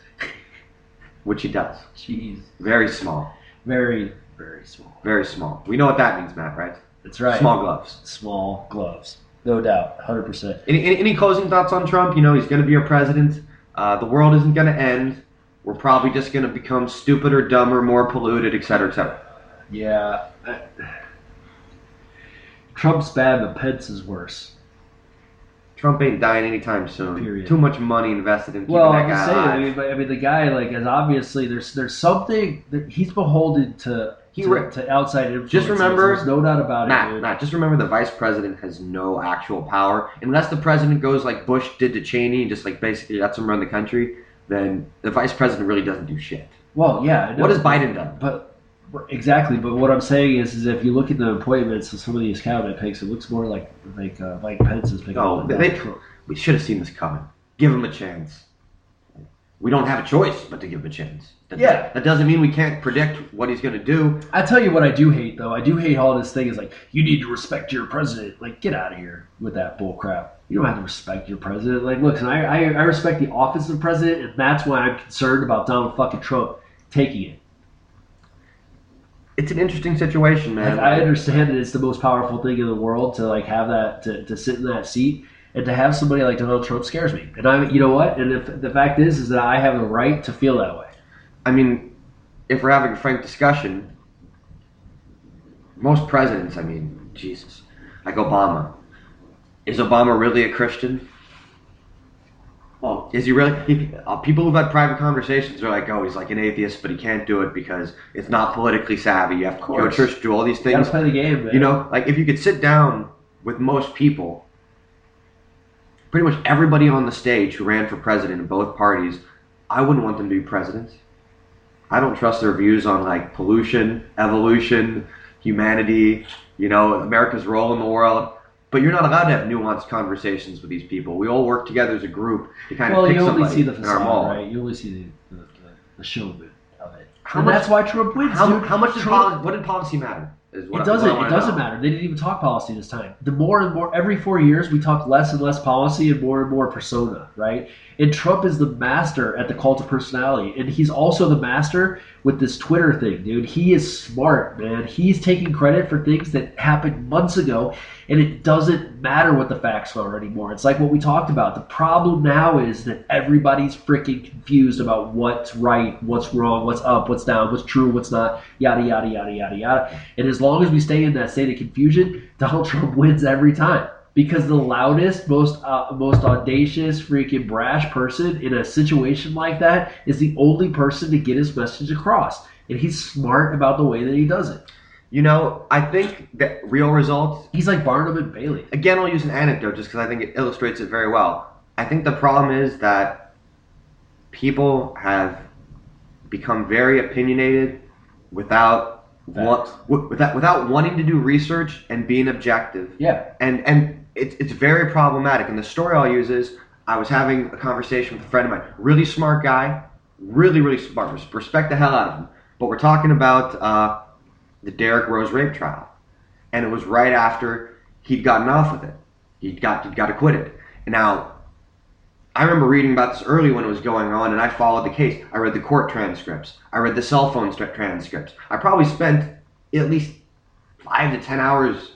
which he does. Jeez, Very small. very very small. Very small. We know what that means, Matt, right? That's right. Small gloves. small gloves, no doubt, hundred percent. Any, any, any closing thoughts on Trump? You know, he's going to be our president. Uh, the world isn't going to end. We're probably just going to become stupider, dumber, more polluted, et cetera, et cetera. Yeah. Trump's bad, but Pence is worse. Trump ain't dying anytime soon. Period. Too much money invested in keeping Well, that guy saying. I alive. mean, but, I mean, the guy like is obviously there's there's something that he's beholden to He to, re- to outside just remember- there's no doubt about it, Matt, dude. Matt, just remember the vice president has no actual power. Unless the president goes like Bush did to Cheney and just like basically lets him run the country, then the vice president really doesn't do shit. Well, yeah. What has Biden done? But exactly. But what I'm saying is, is if you look at the appointments of some of these cabinet picks, it looks more like like uh, Mike Pence is picking. Oh, they- they- We should have seen this coming. Give him a chance. We don't have a choice but to give him a chance. That, Yeah. That doesn't mean we can't predict what he's going to do. I tell you what I do hate though. I do hate all this thing is like you need to respect your president. Like get out of here with that bull crap. You don't have to respect your president. Like look, I, I I respect the office of president, and that's why I'm concerned about Donald fucking Trump taking it. It's an interesting situation, Like, man. I understand that it's the most powerful thing in the world to like have that to, to sit in that seat and to have somebody like Donald Trump scares me. And I, you know what? And if, the fact is, is that I have the right to feel that way. I mean, if we're having a frank discussion, most presidents, I mean, Jesus, like Obama, is Obama really a Christian? Well, is he really? He, uh, people who've had private conversations are like, oh, he's like an atheist, but he can't do it because it's not politically savvy. You have to go to course. church, do all these You things. gotta play the game, man. You know, like if you could sit down with most people, pretty much everybody on the stage who ran for president in both parties, I wouldn't want them to be president. I don't trust their views on like pollution, evolution, humanity, you know, America's role in the world. But you're not allowed to have nuanced conversations with these people. We all work together as a group to kind of pick you only somebody see the in our mall. facade, right? You only see the, the, the, the showman of it. How and much- that's why Trump wins. How, how much Trump- policy, what did policy matter? Is what It doesn't. what It doesn't know. matter. They didn't even talk policy this time. The more and more, every four years, we talk less and less policy and more and more persona, right? And Trump is the master at the cult of personality, and he's also the master with this Twitter thing, dude. He is smart, man. He's taking credit for things that happened months ago, and it doesn't matter what the facts are anymore. It's like what we talked about. The problem now is that everybody's freaking confused about what's right, what's wrong, what's up, what's down, what's true, what's not, yada yada yada yada yada. And as long as we stay in that state of confusion, Donald Trump wins every time. Because the loudest, most uh, most audacious, freaking brash person in a situation like that is the only person to get his message across, and he's smart about the way that he does it. You know, I think that real results He's like Barnum and Bailey. again, I'll use an anecdote just because I think it illustrates it very well. I think the problem is that people have become very opinionated without wa- Facts. without without wanting to do research and being objective. Yeah, And and it's it's very problematic. And the story I'll use is I was having a conversation with a friend of mine, really smart guy, really really smart. Respect the hell out of him. But we're talking about uh, the Derrick Rose rape trial, and it was right after he'd gotten off with it. He'd got he'd got acquitted. And now, I remember reading about this early when it was going on, and I followed the case. I read the court transcripts. I read the cell phone transcripts. I probably spent at least five to ten hours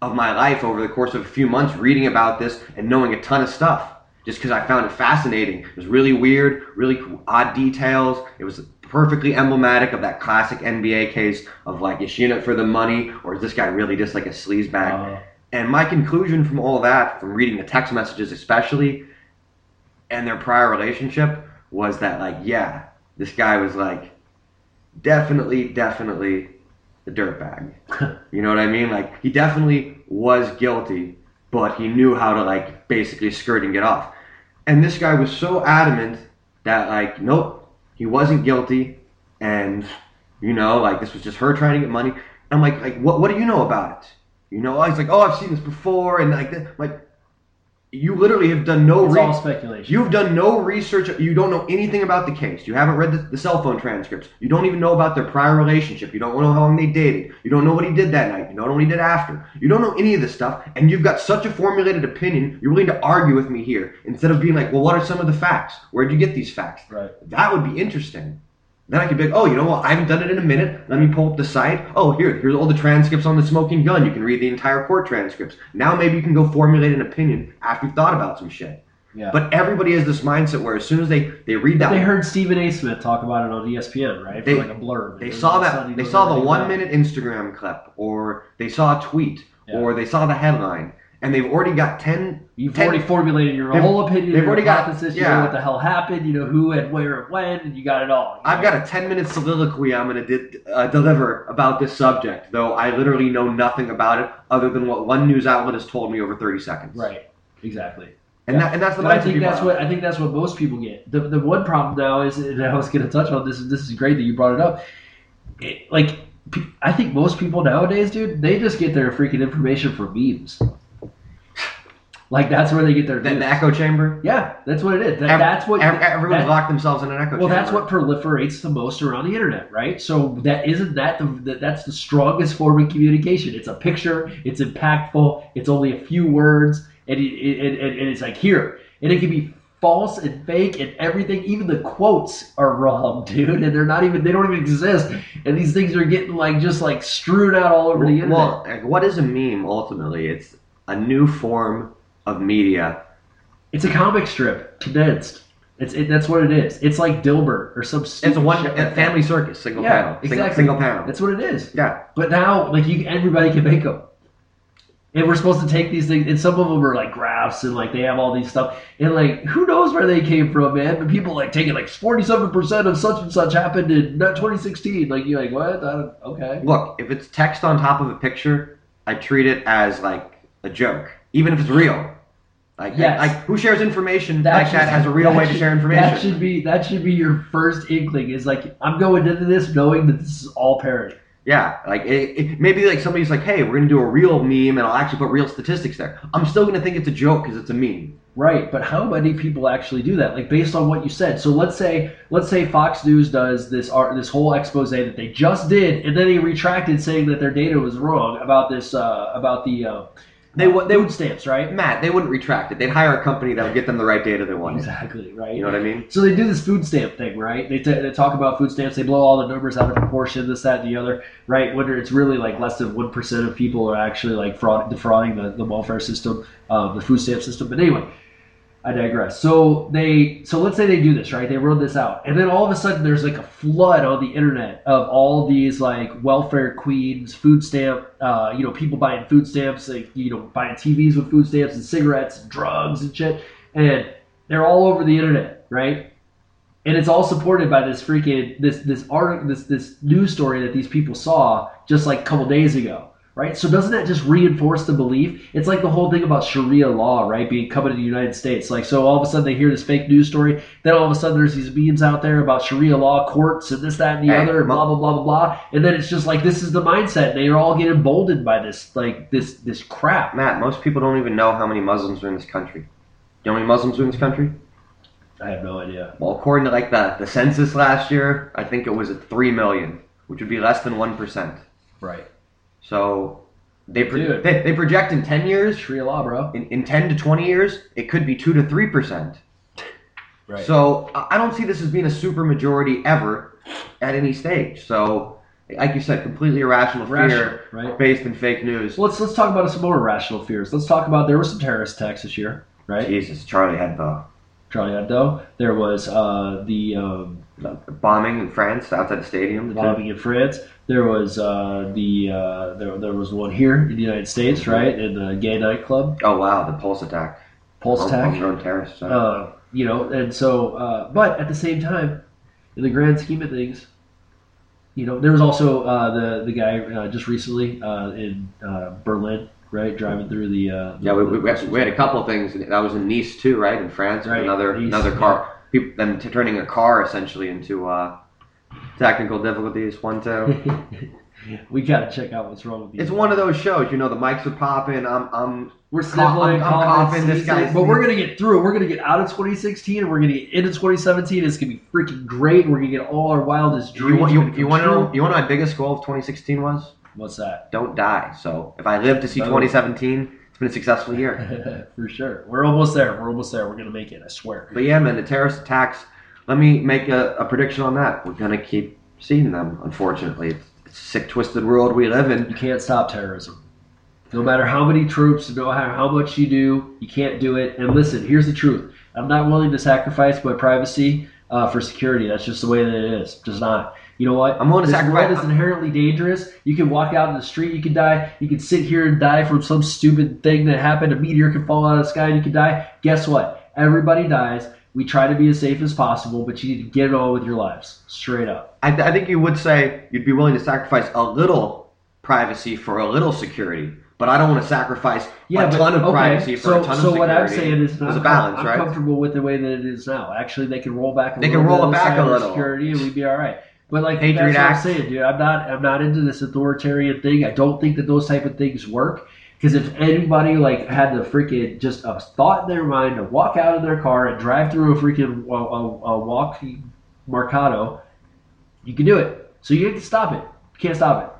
of my life over the course of a few months reading about this and knowing a ton of stuff just because I found it fascinating. It was really weird, really odd details. It was perfectly emblematic of that classic NBA case of like, is she in it for the money or is this guy really just like a sleazebag? Uh. and my conclusion from all that, from reading the text messages especially, and their prior relationship was that like, yeah, this guy was like definitely, definitely the dirtbag. You know what I mean? Like he definitely was guilty, but he knew how to like basically skirt and get off. And this guy was so adamant that like, nope, he wasn't guilty, and you know, like this was just her trying to get money. I'm like, like what? What do you know about it? You know, he's like, oh, I've seen this before, and like, that. like, you literally have done no it's re- all speculation. You've done no research. You don't know anything about the case. You haven't read the, the cell phone transcripts. You don't even know about their prior relationship. You don't know how long they dated. You don't know what he did that night. You don't know what he did after. You don't know any of this stuff. And you've got such a formulated opinion. You're willing to argue with me here instead of being like, well, what are some of the facts? Where'd you get these facts? Right. That would be interesting. Then I could be like, oh, you know what? I haven't done it in a minute. Let me pull up the site. Oh, here, here's all the transcripts on the smoking gun. You can read the entire court transcripts. Now maybe you can go formulate an opinion after you've thought about some shit. Yeah. But everybody has this mindset where as soon as they they read that They heard Stephen A. Smith talk about it on ESPN, right? They- For like a blurb. they saw all of a that they saw the one minute Instagram clip or they saw a tweet Yeah. or they saw the headline and they've already got 10 You've 10 already formulated your whole opinion, they've already got- you yeah. know what the hell happened, you know who and where and when, and you got it all. I've know? got a 10 minute soliloquy I'm going to di- uh, deliver about this subject, though I literally know nothing about it other than what one news outlet has told me over 30 seconds. right, exactly. And, that, and that's the But I think that's what I think that's what most people get. The the one problem now is, and I was going to touch on this. This is great that you brought it up. It, like, I think most people nowadays, dude, they just get their freaking information from memes. Like that's where they get their The, the echo chamber? Yeah, that's what it is. That, Ev- that's what ev- everyone's that- locked themselves in an echo Well, chamber. that's what proliferates the most around the internet, right? So that isn't that the that, that's the strongest form of communication. It's a picture. It's impactful. It's only a few words, and it, it, and, and it's like here, and it can be false and fake and everything. Even the quotes are wrong, dude, and they're not even they don't even exist. And these things are getting like just like strewn out all over the internet. Well, what is a meme ultimately? It's a new form of media. it's a comic strip condensed. It's it, that's what it is. It's like Dilbert or some. It's a one a family circus, single Yeah, panel, single, exactly. single panel. That's what it is. yeah, But now, like you, everybody can make them, and we're supposed to take these things. And some of them are like graphs, and like they have all these stuff, and like who knows where they came from, man? But people like taking like forty-seven percent of such and such happened in not 2016. Like you're like, what? I don't, okay. Look, if it's text on top of a picture, I treat it as like a joke, even if it's real. Like, Yes. like who shares information like that has a real way to should- share That information? should be that should be your first inkling. Is like I'm going into this knowing that this is all parody. yeah, like it, it, maybe like somebody's like, hey, we're gonna do a real meme, and I'll actually put real statistics there. I'm still gonna think it's a joke because it's a meme. Right, but how many people actually do that? Like based on what you said. So let's say let's say Fox News does this art this whole expose that they just did, and then they retracted saying that their data was wrong about this uh, about the uh, They would- they would stamps, right? Matt, they wouldn't retract it. They'd hire a company that would get them the right data they wanted. Exactly, right. You know what I mean? So they do this food stamp thing, right? They, t- they talk about food stamps. They blow all the numbers out of proportion, this, that, and the other, right? Whether it's really like less than one percent of people are actually like fraud, defrauding the, the welfare system, um, the food stamp system. But anyway, I digress. So they, so let's say they do this, right? They run this out, and then all of a sudden there's like a flood on the internet of all these like welfare queens, food stamp, uh, you know, people buying food stamps, like you know, buying TVs with food stamps and cigarettes, and drugs and shit, and they're all over the internet, right? And it's all supported by this freaking this this art this this news story that these people saw just like a couple days ago, right? So doesn't that just reinforce the belief? It's like the whole thing about Sharia law, right, being coming to the United States. Like so, all of a sudden they hear this fake news story, then all of a sudden there's these memes out there about Sharia law courts and this, that, and the other, blah blah blah blah blah, and then it's just like this is the mindset. They are all getting emboldened by this like this this crap. Matt, most people don't even know how many Muslims are in this country. You know how many Muslims are in this country? I have no idea. Well, according to like the, the census last year, I think it was at three million, which would be less than one percent. Right, So they, pro- they they project in ten years, Sharia law, bro. in, in ten to twenty years, it could be two to three percent. Right. So I don't see this as being a super majority ever at any stage. So, like you said, completely irrational Rational, fear right? based in fake news. Let's let's talk about some more irrational fears. Let's talk about there were some terrorist attacks this year, right? Jesus, Charlie Hebdo. Charlie Hebdo. There was uh, the, um, The bombing in France outside the stadium. the bombing in France. There was uh, the uh, there, there was one here in the United States, right, in the gay nightclub, Oh wow, the pulse attack. Pulse attack. Homegrown terrorists. so- Uh, you know, and so, uh, but at the same time, in the grand scheme of things, you know, there was also uh, the the guy uh, just recently uh, in uh, Berlin, right, driving through the. Uh, Yeah, we, we, we had- we had a couple of things. That was in Nice too, right? In France, Right, another Nice, another car. People them t- turning a car essentially into uh, technical difficulties. One two. we gotta check out what's wrong with these. it's one of those shows. You know, the mics are popping. I'm I'm We're sniffling, I'm- I'm coughing, this guy's but we're gonna get through. it. We're gonna get out of 2016, and we're gonna get into 2017. It's gonna be freaking great. We're gonna get all our wildest you dreams. want you, you want to know you want to know my biggest goal of 2016 was What's that? don't die. So if I live to see Oh. 2017, it's been a successful year. For sure. We're almost there. We're almost there. We're gonna make it. I swear. But yeah, man, the terrorist attacks. Let me make a, a prediction on that. We're gonna keep seeing them. Unfortunately, it's, it's a sick, twisted world we live in. You can't stop terrorism. No matter how many troops, no matter how much you do, you can't do it. And listen, here's the truth. I'm not willing to sacrifice my privacy uh, for security. That's just the way that it is. Just not. You know what? I'm willing to this sacrifice- world is inherently dangerous. You can walk out in the street, you can die. You can sit here and die from some stupid thing that happened. A meteor can fall out of the sky and you can die. Guess what? Everybody dies. We try to be as safe as possible, but you need to get it all with your lives. Straight up. I, th- I think you would say you'd be willing to sacrifice a little privacy for a little security, but I don't want to sacrifice Yeah, a but ton of okay. privacy for so, a ton so of security. So what I'm saying is, there's I'm, a balance, I'm right? comfortable with the way that it is now. Actually, they can roll back. A They little can roll bit it back a little. security, and we'd be all right. But like Patriot that's what I'm saying, dude. I'm not. I'm not into this authoritarian thing. I don't think that those type of things work. Because if anybody like had the freaking just a thought in their mind to walk out of their car and drive through a freaking a, a, a walking Mercado, you can do it. So you can stop it. You can't stop it.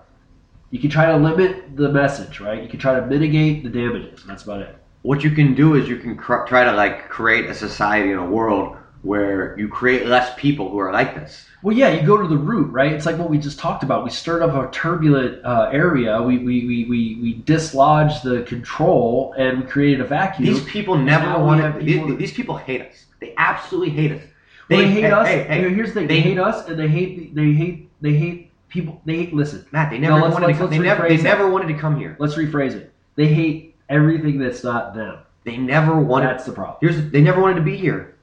You can try to limit the message, right? You can try to mitigate the damages. That's about it. what you can do is you can cr- try to like create a society and a world where you create less people who are like this. Well, yeah, you go to the root, right? It's like what we just talked about. We stirred up a turbulent uh, area. We, we, we, we, we dislodged the control and we created a vacuum. These people never want to. people- These, these people hate us. They absolutely hate us. Well, they hate hey, us. Hey, hey, Here's the thing: they, they- hate us, and they hate they hate they hate people. They hate. Listen, Matt, they No, never let's- wanted to come. They never, they rephrase never wanted to come here. let's rephrase it. They hate everything that's not them. They never wanted. That's the problem. Here's they never wanted to be here.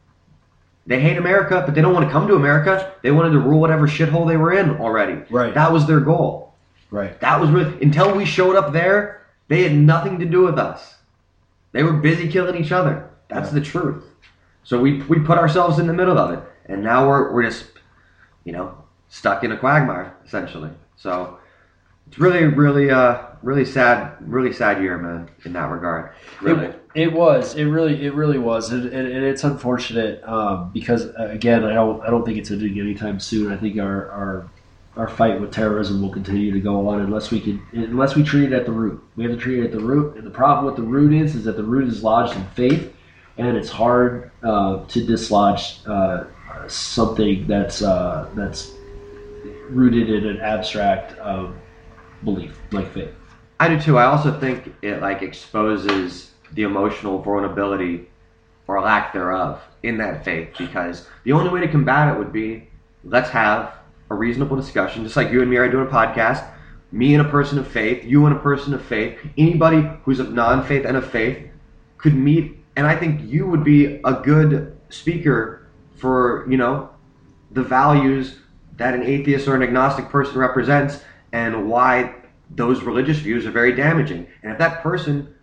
They hate America, but they don't want to come to America. They wanted to rule whatever shithole they were in already. Right. That was their goal. Right. That was really until we showed up there. They had nothing to do with us. They were busy killing each other. That's the truth. So we we put ourselves in the middle of it, and now we're we're just, you know, stuck in a quagmire essentially. So it's really really uh really sad really sad year, man, in that regard. Really. It, it was. It really. It really was, and, and, and it's unfortunate um, because uh, again, I don't. I don't think it's ending anytime soon. I think our our our fight with terrorism will continue to go on unless we can unless we treat it at the root. We have to treat it at the root, and the problem with the root is is that the root is lodged in faith, and it's hard uh, to dislodge uh, something that's uh, that's rooted in an abstract um, belief like faith. I do too. I also think it like exposes the emotional vulnerability or lack thereof in that faith because the only way to combat it would be let's have a reasonable discussion, just like you and me are doing a podcast. Me and a person of faith, you and a person of faith, anybody who's of non-faith and of faith could meet, and I think you would be a good speaker for you know the values that an atheist or an agnostic person represents and why those religious views are very damaging. And if that person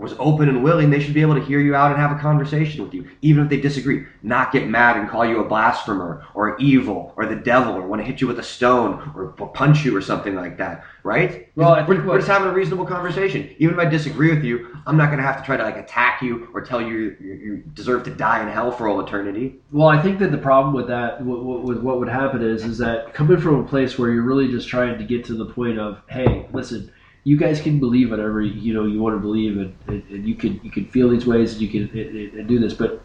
was open and willing, they should be able to hear you out and have a conversation with you, even if they disagree. Not get mad and call you a blasphemer or evil or the devil or want to hit you with a stone or punch you or something like that, right? Well, I we're, we're just having a reasonable conversation. Even if I disagree with you, I'm not going to have to try to like attack you or tell you you, you deserve to die in hell for all eternity. Well, I think that the problem with that, with, with what would happen is, is that coming from a place where you're really just trying to get to the point of, hey, listen, you guys can believe whatever you know you want to believe, and, and, and you can you can feel these ways, and you can and, and- do this, but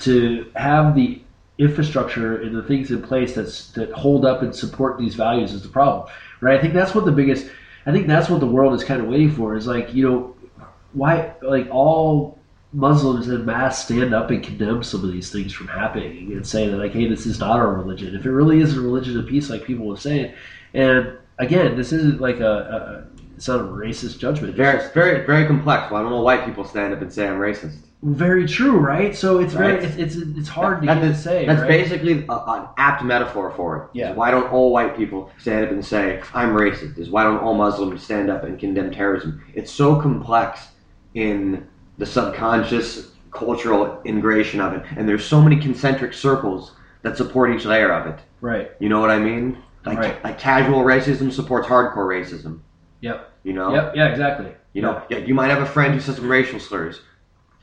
to have the infrastructure and the things in place that's that hold up and support these values is the problem, right? I think that's what the biggest. I think that's what the world is kind of waiting for. Is like you know, why like all Muslims en mass stand up and condemn some of these things from happening and say that like, hey, this is not our religion. If it really is a religion of peace, like people were saying, and again, this isn't like a, a it's not a racist judgment. It's Very, just- very, very complex. Why don't all white people stand up and say I'm racist? very true, right? So it's very it's it's, it's hard That- to that- even say. That's right? basically a, an apt metaphor for it. Yeah. Why don't all white people stand up and say I'm racist? Is why don't all Muslims stand up and condemn terrorism? It's so complex in the subconscious cultural ingration of it, and there's so many concentric circles that support each layer of it. right. You know what I mean? Like, Right. like casual racism supports hardcore racism. Yep. You know. Yep. Yeah. Exactly. You know, yeah, you might have a friend who says some racial slurs.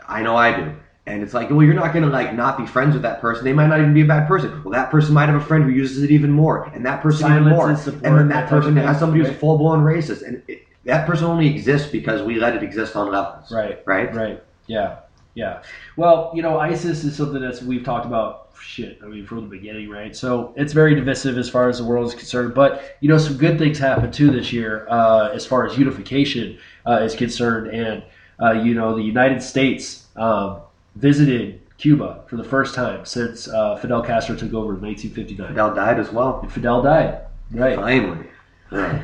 I know I do. And it's like, well, you're not gonna like not be friends with that person. They might not even be a bad person. Well, that person might have a friend who uses it even more, and that person even more, and support, and then that that person has somebody who's right? full blown racist, and it, that person only exists because we let it exist on levels. Right. Right. Right. Yeah. Yeah. Well, you know, ISIS is something that's we've talked about shit. I mean, from the beginning, right? So it's very divisive as far as the world is concerned. But you know, some good things happened too this year uh, as far as unification uh, is concerned, and uh, you know, the United States um, visited Cuba for the first time since uh, Fidel Castro took over in 1959. Fidel died as well. And Fidel died. Right. Finally. Yeah.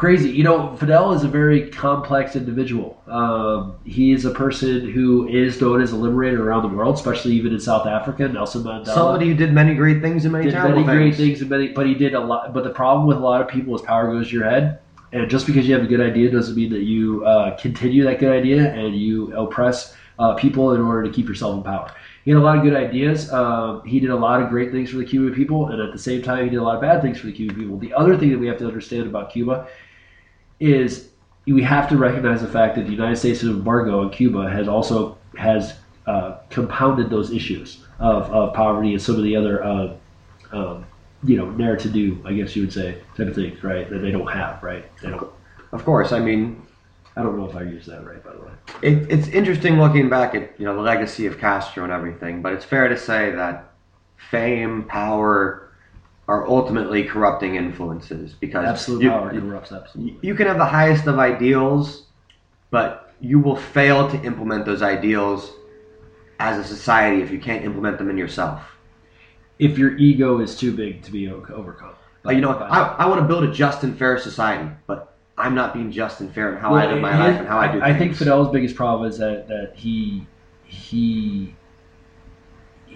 Crazy. You know, Fidel is a very complex individual. Um, he is a person who is known as a liberator around the world, especially even in South Africa. Nelson Mandela. Somebody who did many great things and many did terrible many great things. things, and many, but he did a lot. But the problem with a lot of people is power goes to your head, and just because you have a good idea doesn't mean that you uh, continue that good idea and you oppress uh, people in order to keep yourself in power. He had a lot of good ideas. Um, he did a lot of great things for the Cuban people, and at the same time, he did a lot of bad things for the Cuban people. The other thing that we have to understand about Cuba is we have to recognize the fact that the United States' embargo on Cuba has also has uh, compounded those issues of, of poverty and some of the other uh, um, you know narrative to do I guess you would say type of things right that they don't have right? They don't Of course, I mean, I don't know if I used that right by the way. It, it's interesting looking back at you know the legacy of Castro and everything, but it's fair to say that fame, power, are ultimately corrupting influences because absolute you, power corrupts absolutely you can have the highest of ideals, but you will fail to implement those ideals as a society if you can't implement them in yourself. if your ego is too big to be overcome Uh, you know, I, I want to build a just and fair society, but I'm not being just and fair in how I live my life and how I do things. I think Fidel's biggest problem is that that he he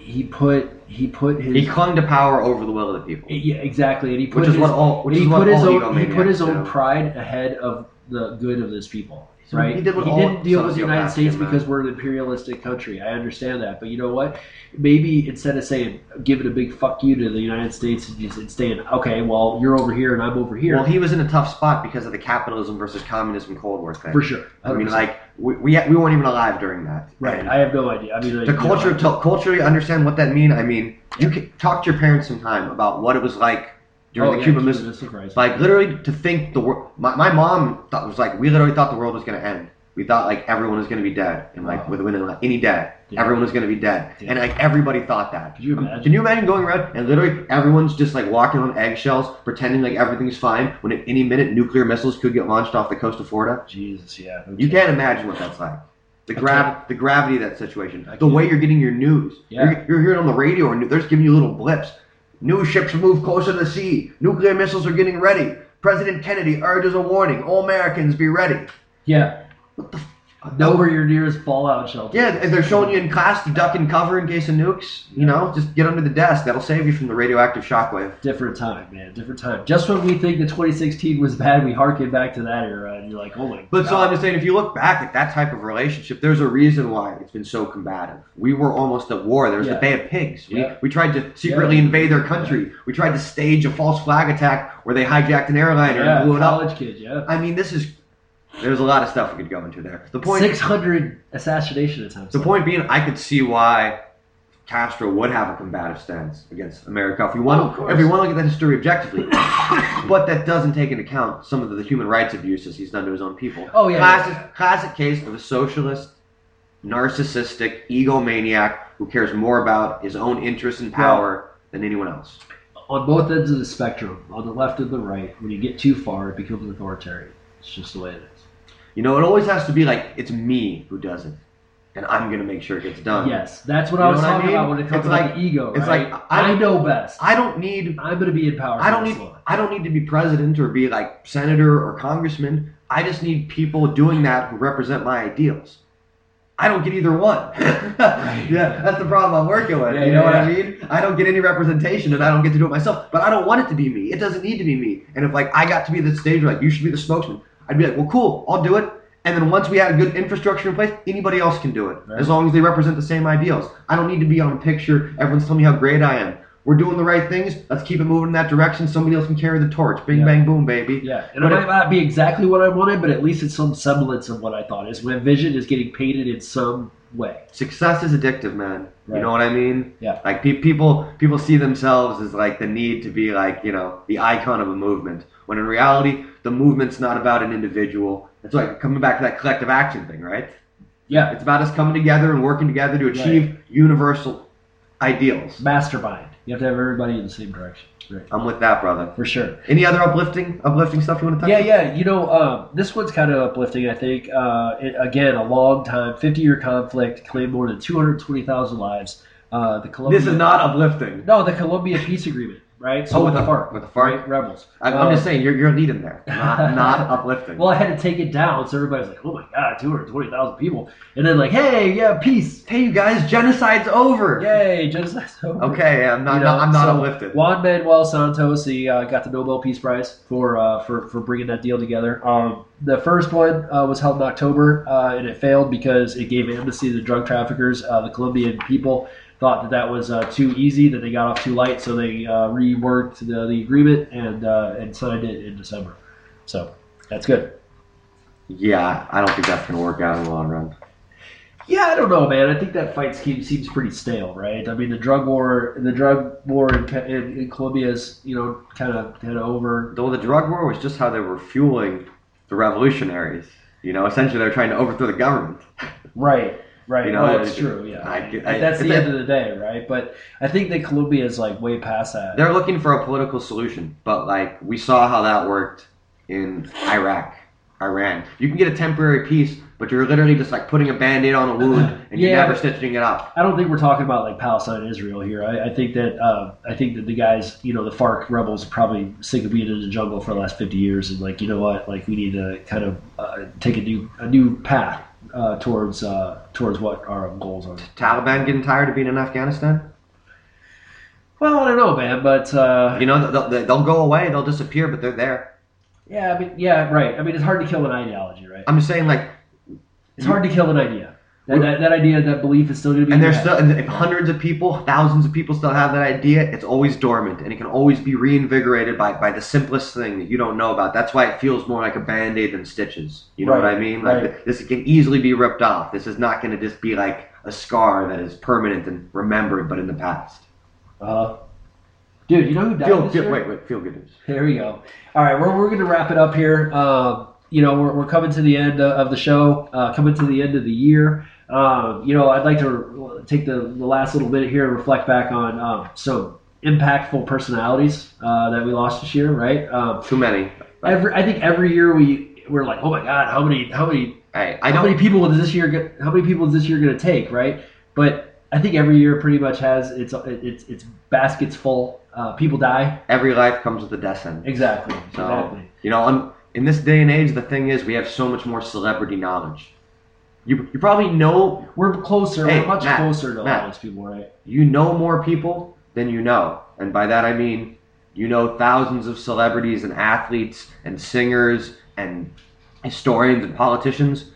he put he put his he clung to power over the will of the people, yeah exactly. And he put which is his, what all which he is what put his all own he put his own pride ahead of the good of his people So right. he did what all didn't deal with the United States because we're an imperialistic country. I understand that. But you know what? Maybe instead of saying giving a big fuck you to the United States and just and saying okay well you're over here and I'm over here. Well, he was in a tough spot because of the capitalism versus communism Cold War thing. for sure. I mean, like we, we we weren't even alive during that. right. And I have no idea. I mean like, know, culture to culturally understand what that mean. I mean, you can talk to your parents sometime about what it was like during oh, the yeah, Cuban Missile Crisis. Like literally to think the world. My, my mom thought was like we literally thought the world was going to end. We thought like everyone was going to be dead, and like Wow. within like, any day, Yeah. everyone was going to be dead, Yeah. and like everybody thought that. Could you um, imagine? Can you imagine going around and literally everyone's just like walking on eggshells, pretending like everything's fine, when at any minute nuclear missiles could get launched off the coast of Florida? Jesus yeah no You can't imagine what that's like. The grav, the gravity of that situation, the way you're getting your news. Yeah. You're, you're hearing on the radio, and they're just giving you little blips. New ships move closer to the sea. Nuclear missiles are getting ready. President Kennedy urges a warning: All Americans, be ready. yeah What the? Know where your nearest fallout shelter Yeah, and they're showing you in class to duck and cover in case of nukes. You know, just get under the desk. That'll save you from the radioactive shockwave. different time, man. Different time. Just when we think that 2016 was bad, we harken back to that era, and you're like, oh my god. But so. I'm just saying, if you look back at that type of relationship, there's a reason why it's been so combative. We were almost at war. There was Yeah. the Bay of Pigs. We, Yeah. we tried to secretly Yeah. invade their country. We tried to stage a false flag attack where they hijacked an airliner and blew it up. college kid, yeah. I mean, this is. There's a lot of stuff we could go into there. The point. 600 assassination attempts. The point being, I could see why Castro would have a combative stance against America if we Oh, want. course. if we want to look at that history objectively, but that doesn't take into account some of the human rights abuses he's done to his own people. Oh, yeah, classic, yeah. classic case of a socialist, narcissistic egomaniac who cares more about his own interests and power than anyone else. On both ends of the spectrum, on the left and the right, when you get too far, it becomes authoritarian. It's just the way it is. You know, it always has to be like it's me who does it, and I'm gonna make sure it gets done. Yes, that's what You I was what I talking mean? about when it comes It's to like- the ego. it's right? like, I- I, know best. I don't need I'm to be in power. I don't need long. I don't need to be president or be like senator or congressman. I just need people doing that who represent my ideals. I don't get either one. yeah, that's the problem I'm working with. Yeah, you know yeah, what I mean? I don't get any representation and I don't get to do it myself. But I don't want it to be me. It doesn't need to be me. And if like I got to be the stage where like you should be the spokesman, I'd be like, well, cool, I'll do it. And then once we have good infrastructure in place, anybody else can do it Right. as long as they represent the same ideals. I don't need to be on a picture. Everyone's telling me how great I am. We're doing the right things. Let's keep it moving in that direction. Somebody else can carry the torch. Bing, Yeah. bang, boom, baby. Yeah, and it it- might not be exactly what I wanted, but at least it's some semblance of what I thought. Is my vision is getting painted in some way. Success is addictive, man. Right. You know what I mean? Yeah. Like pe- people, people see themselves as like the need to be like you know the icon of a movement. When in reality, the movement's not about an individual. It's like coming back to that collective action thing, right? Yeah, It's about us coming together and working together to achieve universal ideals. Mastermind. You have to have everybody in the same direction. Right. I'm with that, brother. For sure. Any other uplifting, uplifting stuff you want to touch? Yeah, on? yeah. You know, um, this one's kind of uplifting. I think. Uh, it, again, a long time, fifty-year conflict, claimed more than two hundred twenty thousand lives. Uh, the Colombia. This is not uplifting. No, the Colombia peace agreement, right? So Oh, with the FARC, with the FARC? right? rebels. I'm, Uh, I'm just saying you're you're leading there, not not uplifting. Well, I had to take it down, so everybody's like, "Oh my god, two hundred twenty thousand people," and then like, "Hey, yeah, peace, hey, you guys, genocide's over. yay, genocide's over." Okay, I'm not. You know, I'm not so uplifted. Juan Manuel Santos, he uh, got the Nobel Peace Prize for uh, for for bringing that deal together. Um, the first one uh, was held in October, uh, and it failed because it gave amnesty to drug traffickers. Uh, the Colombian people thought that that was uh, too easy, that they got off too light, so they uh, reworked the, the agreement and uh, and signed it in December. So that's good. Yeah, I don't think that's gonna work out in the long run. Yeah, I don't know, man. I think that fight scheme seems pretty stale, right? I mean, the drug war, the drug war in, in, in Colombia is, you know, kind of kind of over. Though the drug war was just how they were fueling the revolutionaries. You know, essentially they're trying to overthrow the government. Right, right. You know, well, that's true. Yeah, I- I- that's the end of the day, right? But I think that Colombia is like way past that. They're looking for a political solution, but like we saw how that worked in Iraq, Iran. You can get a temporary peace, but you're literally just like putting a band-aid on a wound and you're never stitching it up. I don't think we're talking about like Palestine and Israel here. I, I think that uh, I think that the guys, you know, the FARC rebels, are probably sick of being in the jungle for the last fifty years, and like, you know what, like we need to kind of uh, take a new a new path uh, towards uh, towards what our goals are. Taliban getting tired of being in Afghanistan? Well, I don't know, man, but uh, You know, they'll, they'll go away, they'll disappear, but they're there. yeah, I mean, yeah, right. I mean, it's hard to kill an ideology, right? I'm just saying, like, It's hard to kill an idea. That, that, that idea, that belief is still going to be. and there's still, and if hundreds of people, thousands of people still have that idea, it's always dormant, and it can always be reinvigorated by, by the simplest thing that you don't know about. That's why it feels more like a band aid than stitches. You know what I mean? Like right. this can easily be ripped off. This is not going to just be like a scar that is permanent and remembered, but in the past. Uh, dude, you know who died Feel, this feel, year? wait, wait, feel good news. Here we go. All right, we're, we're going to wrap it up here. Um, you know, we're, we're coming to the end uh, of the show, uh, coming to the end of the year. Um, you know, I'd like to take the, the last little bit here and reflect back on um, some impactful personalities uh, that we lost this year, right? Um, Too many. every, I think every year we we're like, oh my god, how many how many Hey, I how many people is this year get, how many people is this year going to take, right? But I think every year pretty much has its its its baskets full. Uh, people die. Every life comes with a death sentence. Exactly. So, Exactly. you know, on, in this day and age, the thing is, we have so much more celebrity knowledge. You, you probably know We're closer. Hey, we're much Matt, closer to a lot Matt. of these people, right? you know more people than you know. And by that I mean you know thousands of celebrities and athletes and singers and historians and politicians.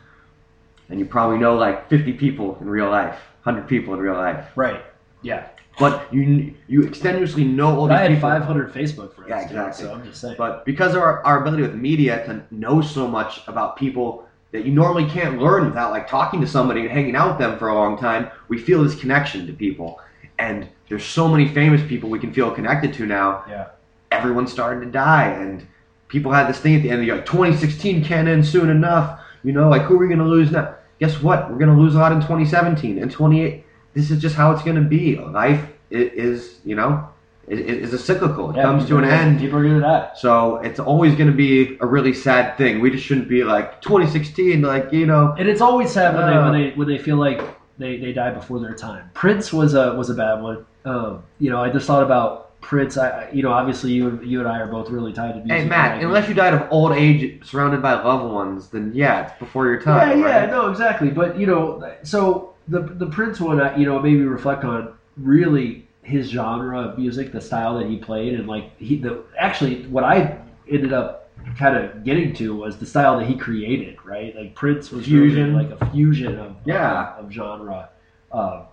And you probably know like 50 people in real life, 100 people in real life. Right. Yeah. But you you extenuously know all these I had people. 500 Facebook friends. Yeah, exactly. so I'm just saying. But because of our, our ability with media to know so much about people that you normally can't learn without like talking to somebody and hanging out with them for a long time, we feel this connection to people. And there's so many famous people we can feel connected to now. yeah. Everyone's starting to die, and people had this thing at the end of the year, like 2016 can't end soon enough. You know, like who are we going to lose now? Guess what? We're going to lose a lot in 2017 and 28. This is just how it's going to be. Life is, you know, is, is a cyclical. It Yeah, comes to an gonna- end. People are to die. So it's always going to be a really sad thing. We just shouldn't be like 2016, like you know. And it's always sad when, Uh. they, when they when they feel like they, they die before their time. Prince was a was a bad one. Um, you know, I just thought about Prince. I you know obviously you and- you and I are both really tied to music. Hey Matt, unless you died of old age, surrounded by loved ones, then yeah, it's before your time. yeah, right? no, exactly. But you know, so the the Prince one, I- you know, made me reflect on really his genre of music, the style that he played, and like he the actually what I ended up kind of getting to was the style that he created, right? Like Prince was Fusion. really like a fusion of Yeah. of, of genre. Uh,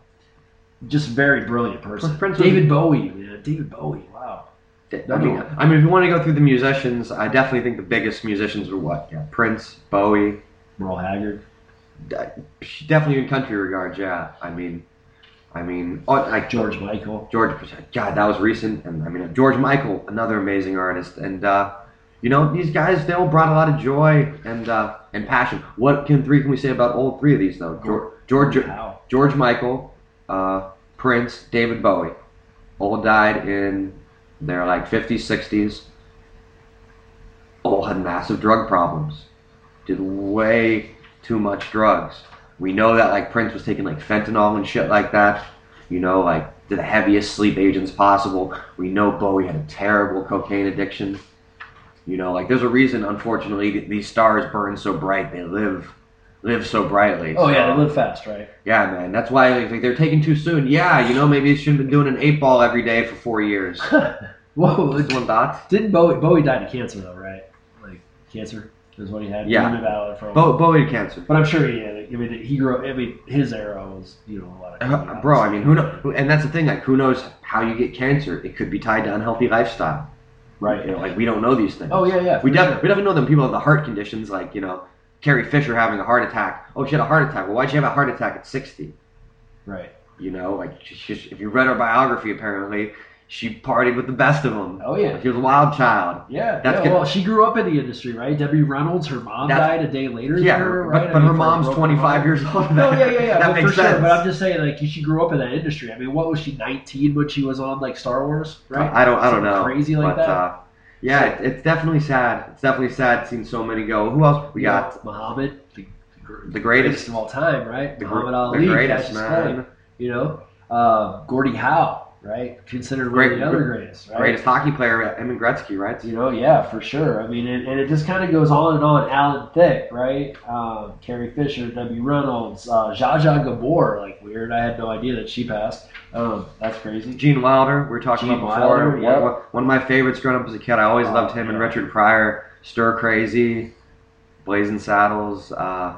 just very brilliant person. Prince was- David Bowie, man, David Bowie. Wow. I mean, I mean, if you want to go through the musicians, I definitely think the biggest musicians were what? Yeah, Prince, Bowie, Merle Haggard. definitely in country regards. Yeah, I mean, I mean, oh, like George Michael. George, God, that was recent, and I mean George Michael, another amazing artist, and uh, you know these guys they all brought a lot of joy and uh, and passion. What can three can we say about all three of these though? George George, Wow. George Michael, uh, Prince, David Bowie, all died in their like 50s, 60s. All had massive drug problems. Did way too much drugs. We know that like Prince was taking like fentanyl and shit like that. You know, like the heaviest sleep agents possible. We know Bowie had a terrible cocaine addiction. You know, like there's a reason, unfortunately, these stars burn so bright. They live, live so brightly. Oh yeah, they live fast, right? yeah, man. That's why like, they're taking too soon. Yeah, you know, maybe they shouldn't have been doing an eight ball every day for four years. Whoa, Just one thought. didn't Bowie Bowie died of cancer though, right? Like cancer is what he had. Yeah. Really valid for. Bo- Bowie had cancer. But I'm sure he had. it. I mean, he grew. I mean, his era was you know a lot of. Uh, Bro, I mean, who know? And that's the thing. Like, who knows how you get cancer? It could be tied to unhealthy lifestyle. Right. You know, like we don't know these things. Oh yeah, yeah. We, for def- sure. we definitely know them people have the heart conditions, like, you know, Carrie Fisher having a heart attack. Oh, she had a heart attack. Well, why'd she have a heart attack at 60? Right. You know, like, if you read her biography, apparently, she partied with the best of them. Oh, yeah. She was a wild child. Yeah. That's yeah well, she grew up in the industry, right? Debbie Reynolds, her mom died a day later. Yeah, her, but, right? I but mean, her mom's 25 years old. No, yeah, yeah, yeah. that but makes for sure. sense. But I'm just saying, like, she grew up in that industry. I mean, what was she, 19 when she was on like Star Wars, right? I don't, I don't Something know. Crazy like but, that. Uh, yeah, it, it's definitely sad. It's definitely sad seeing so many go. Who else? We Yeah, got Muhammad, the, The greatest. of all time, right? the, Muhammad the Ali, greatest, catches man. you know, uh, Gordie Howe, right? Considered one Great- of the other greatest, right? Greatest hockey player, Emin Gretzky, right? You know, yeah, for sure. I mean, and, and it just kind of goes on and on. Alan Thicke, right? Um, Carrie Fisher, W. Reynolds, uh, Zsa Zsa Gabor, like weird. I had no idea that she passed. Um, that's crazy. Gene Wilder, we were talking Gene about before. Wilder, One- one, one of my favorites growing up as a kid. I always Oh, loved him and. Richard Pryor. Stir Crazy, Blazing Saddles, uh,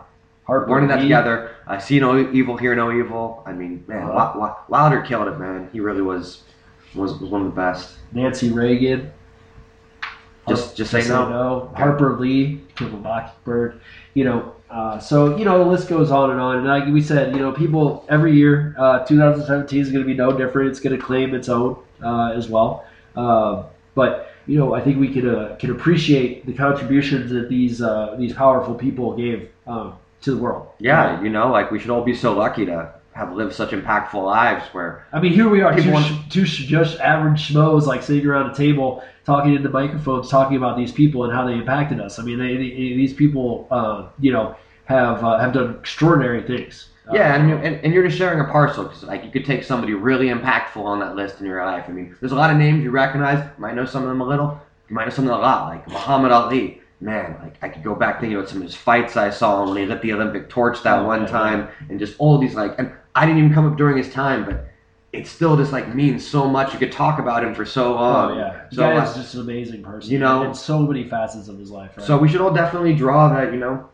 In That Together. I see no evil, hear no evil. I mean, man, Uh-huh. Wi- Wi- Wilder killed it, man. He really was was, was one of the best. Nancy Reagan. Just- just say no. Harper Lee, Kill a Mockingbird. You know, uh, so you know the list goes on and on. And like we said, you know, people every year, uh, 2017 is going to be no different. It's going to claim its own uh, as well. Uh, but you know, I think we can uh, can appreciate the contributions that these uh, these powerful people gave um, to the world. Yeah, you know, like we should all be so lucky to have lived such impactful lives where I mean, here we are, two, People sh- two sh- just average schmoes, like sitting around a table talking into microphones, talking about these people and how they impacted us. I mean, they, they, these people, uh, you know, have uh, have done extraordinary things. Yeah, and, you're- and, and you're just sharing a parcel because like you could take somebody really impactful on that list in your life. I mean, there's a lot of names you recognize. You might know some of them a little. You might know some of them a lot, like Muhammad Ali. Man, like I could go back thinking about some of his fights I saw when he lit the Olympic torch that Oh, one yeah, time, and just all these like. And I didn't even come up during his time, but it still just like means so much. You could talk about him for so long. oh yeah, So, like, is just an amazing person. you know- in so many facets of his life. Right? so we should all definitely draw that. You know,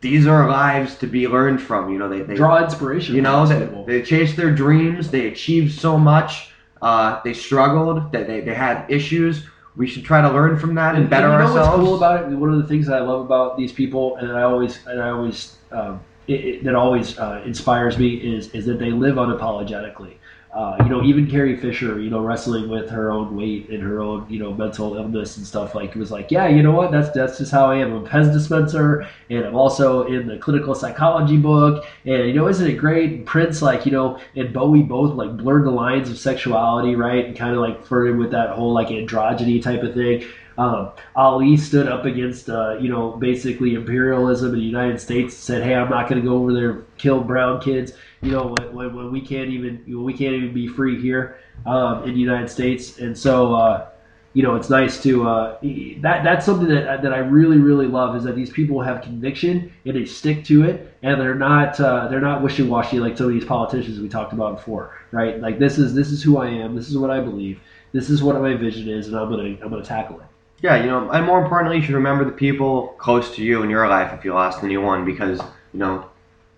these are lives to be learned from. You know, they, they draw inspiration. You know, they, people. they chased their dreams. They achieved so much. Uh, they struggled. They, they, they had issues. We should try to learn from that and, And- better and you know ourselves. what's cool about it? One of the things that I love about these people, and I always, and I always, um, it, it, that always uh, inspires me is is that they live unapologetically. Uh, you know, even Carrie Fisher, you know, wrestling with her own weight and her own, you know, mental illness and stuff, like was like, yeah, you know what? That's that's just how I am. I'm a Pez dispenser, and I'm also in the clinical psychology book. And you know, isn't it great? Prince, like you know, and Bowie both like blurred the lines of sexuality, right? And kind of like flirted with that whole like androgyny type of thing. Um, Ali stood up against, uh, you know, basically imperialism in the United States. Said, "Hey, I'm not going to go over there and kill brown kids." You know, when, when, we can't even we can't even be free here um, in the United States. And so, uh, you know, it's nice to uh, that that's something that that I really really love is that these people have conviction and they stick to it, and they're not uh, they're not wishy washy like some of these politicians we talked about before, right? Like this is this is who I am. This is what I believe. This is what my vision is, and I'm gonna I'm gonna tackle it. Yeah, you know, and more importantly, you should remember the people close to you in your life if you lost anyone, because you know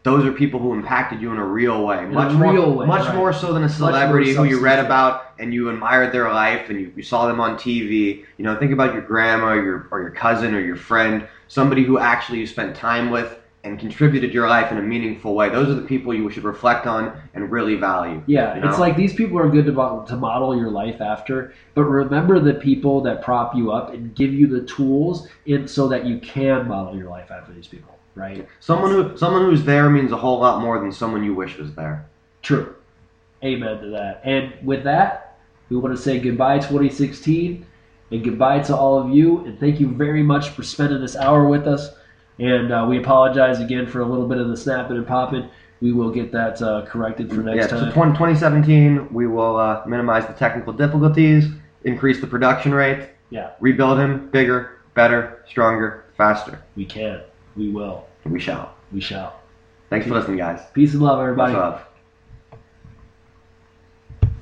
those are people who impacted you in a real way, a much real more, way, much right. more so than a celebrity who you read about and you admired their life and you, you saw them on TV. You know, think about your grandma, or your or your cousin, or your friend, somebody who actually you spent time with and contributed your life in a meaningful way. Those are the people you should reflect on and really value. Yeah, you know? it's like these people are good to, mo- to model your life after, but remember the people that prop you up and give you the tools in, so that you can model your life after these people, right? someone who someone who's there means a whole lot more than someone you wish was there. True. Amen to that. And with that, we want to say goodbye 2016 and goodbye to all of you. And thank you very much for spending this hour with us. And uh, we apologize again for a little bit of the snapping and popping. We will get that uh, corrected for next yeah, time. so 20, 2017, we will uh, minimize the technical difficulties, increase the production rate, Yeah. rebuild him bigger, better, stronger, faster. We can. We will. We shall. We shall. Thanks for listening, guys. Peace and love, everybody. Much love.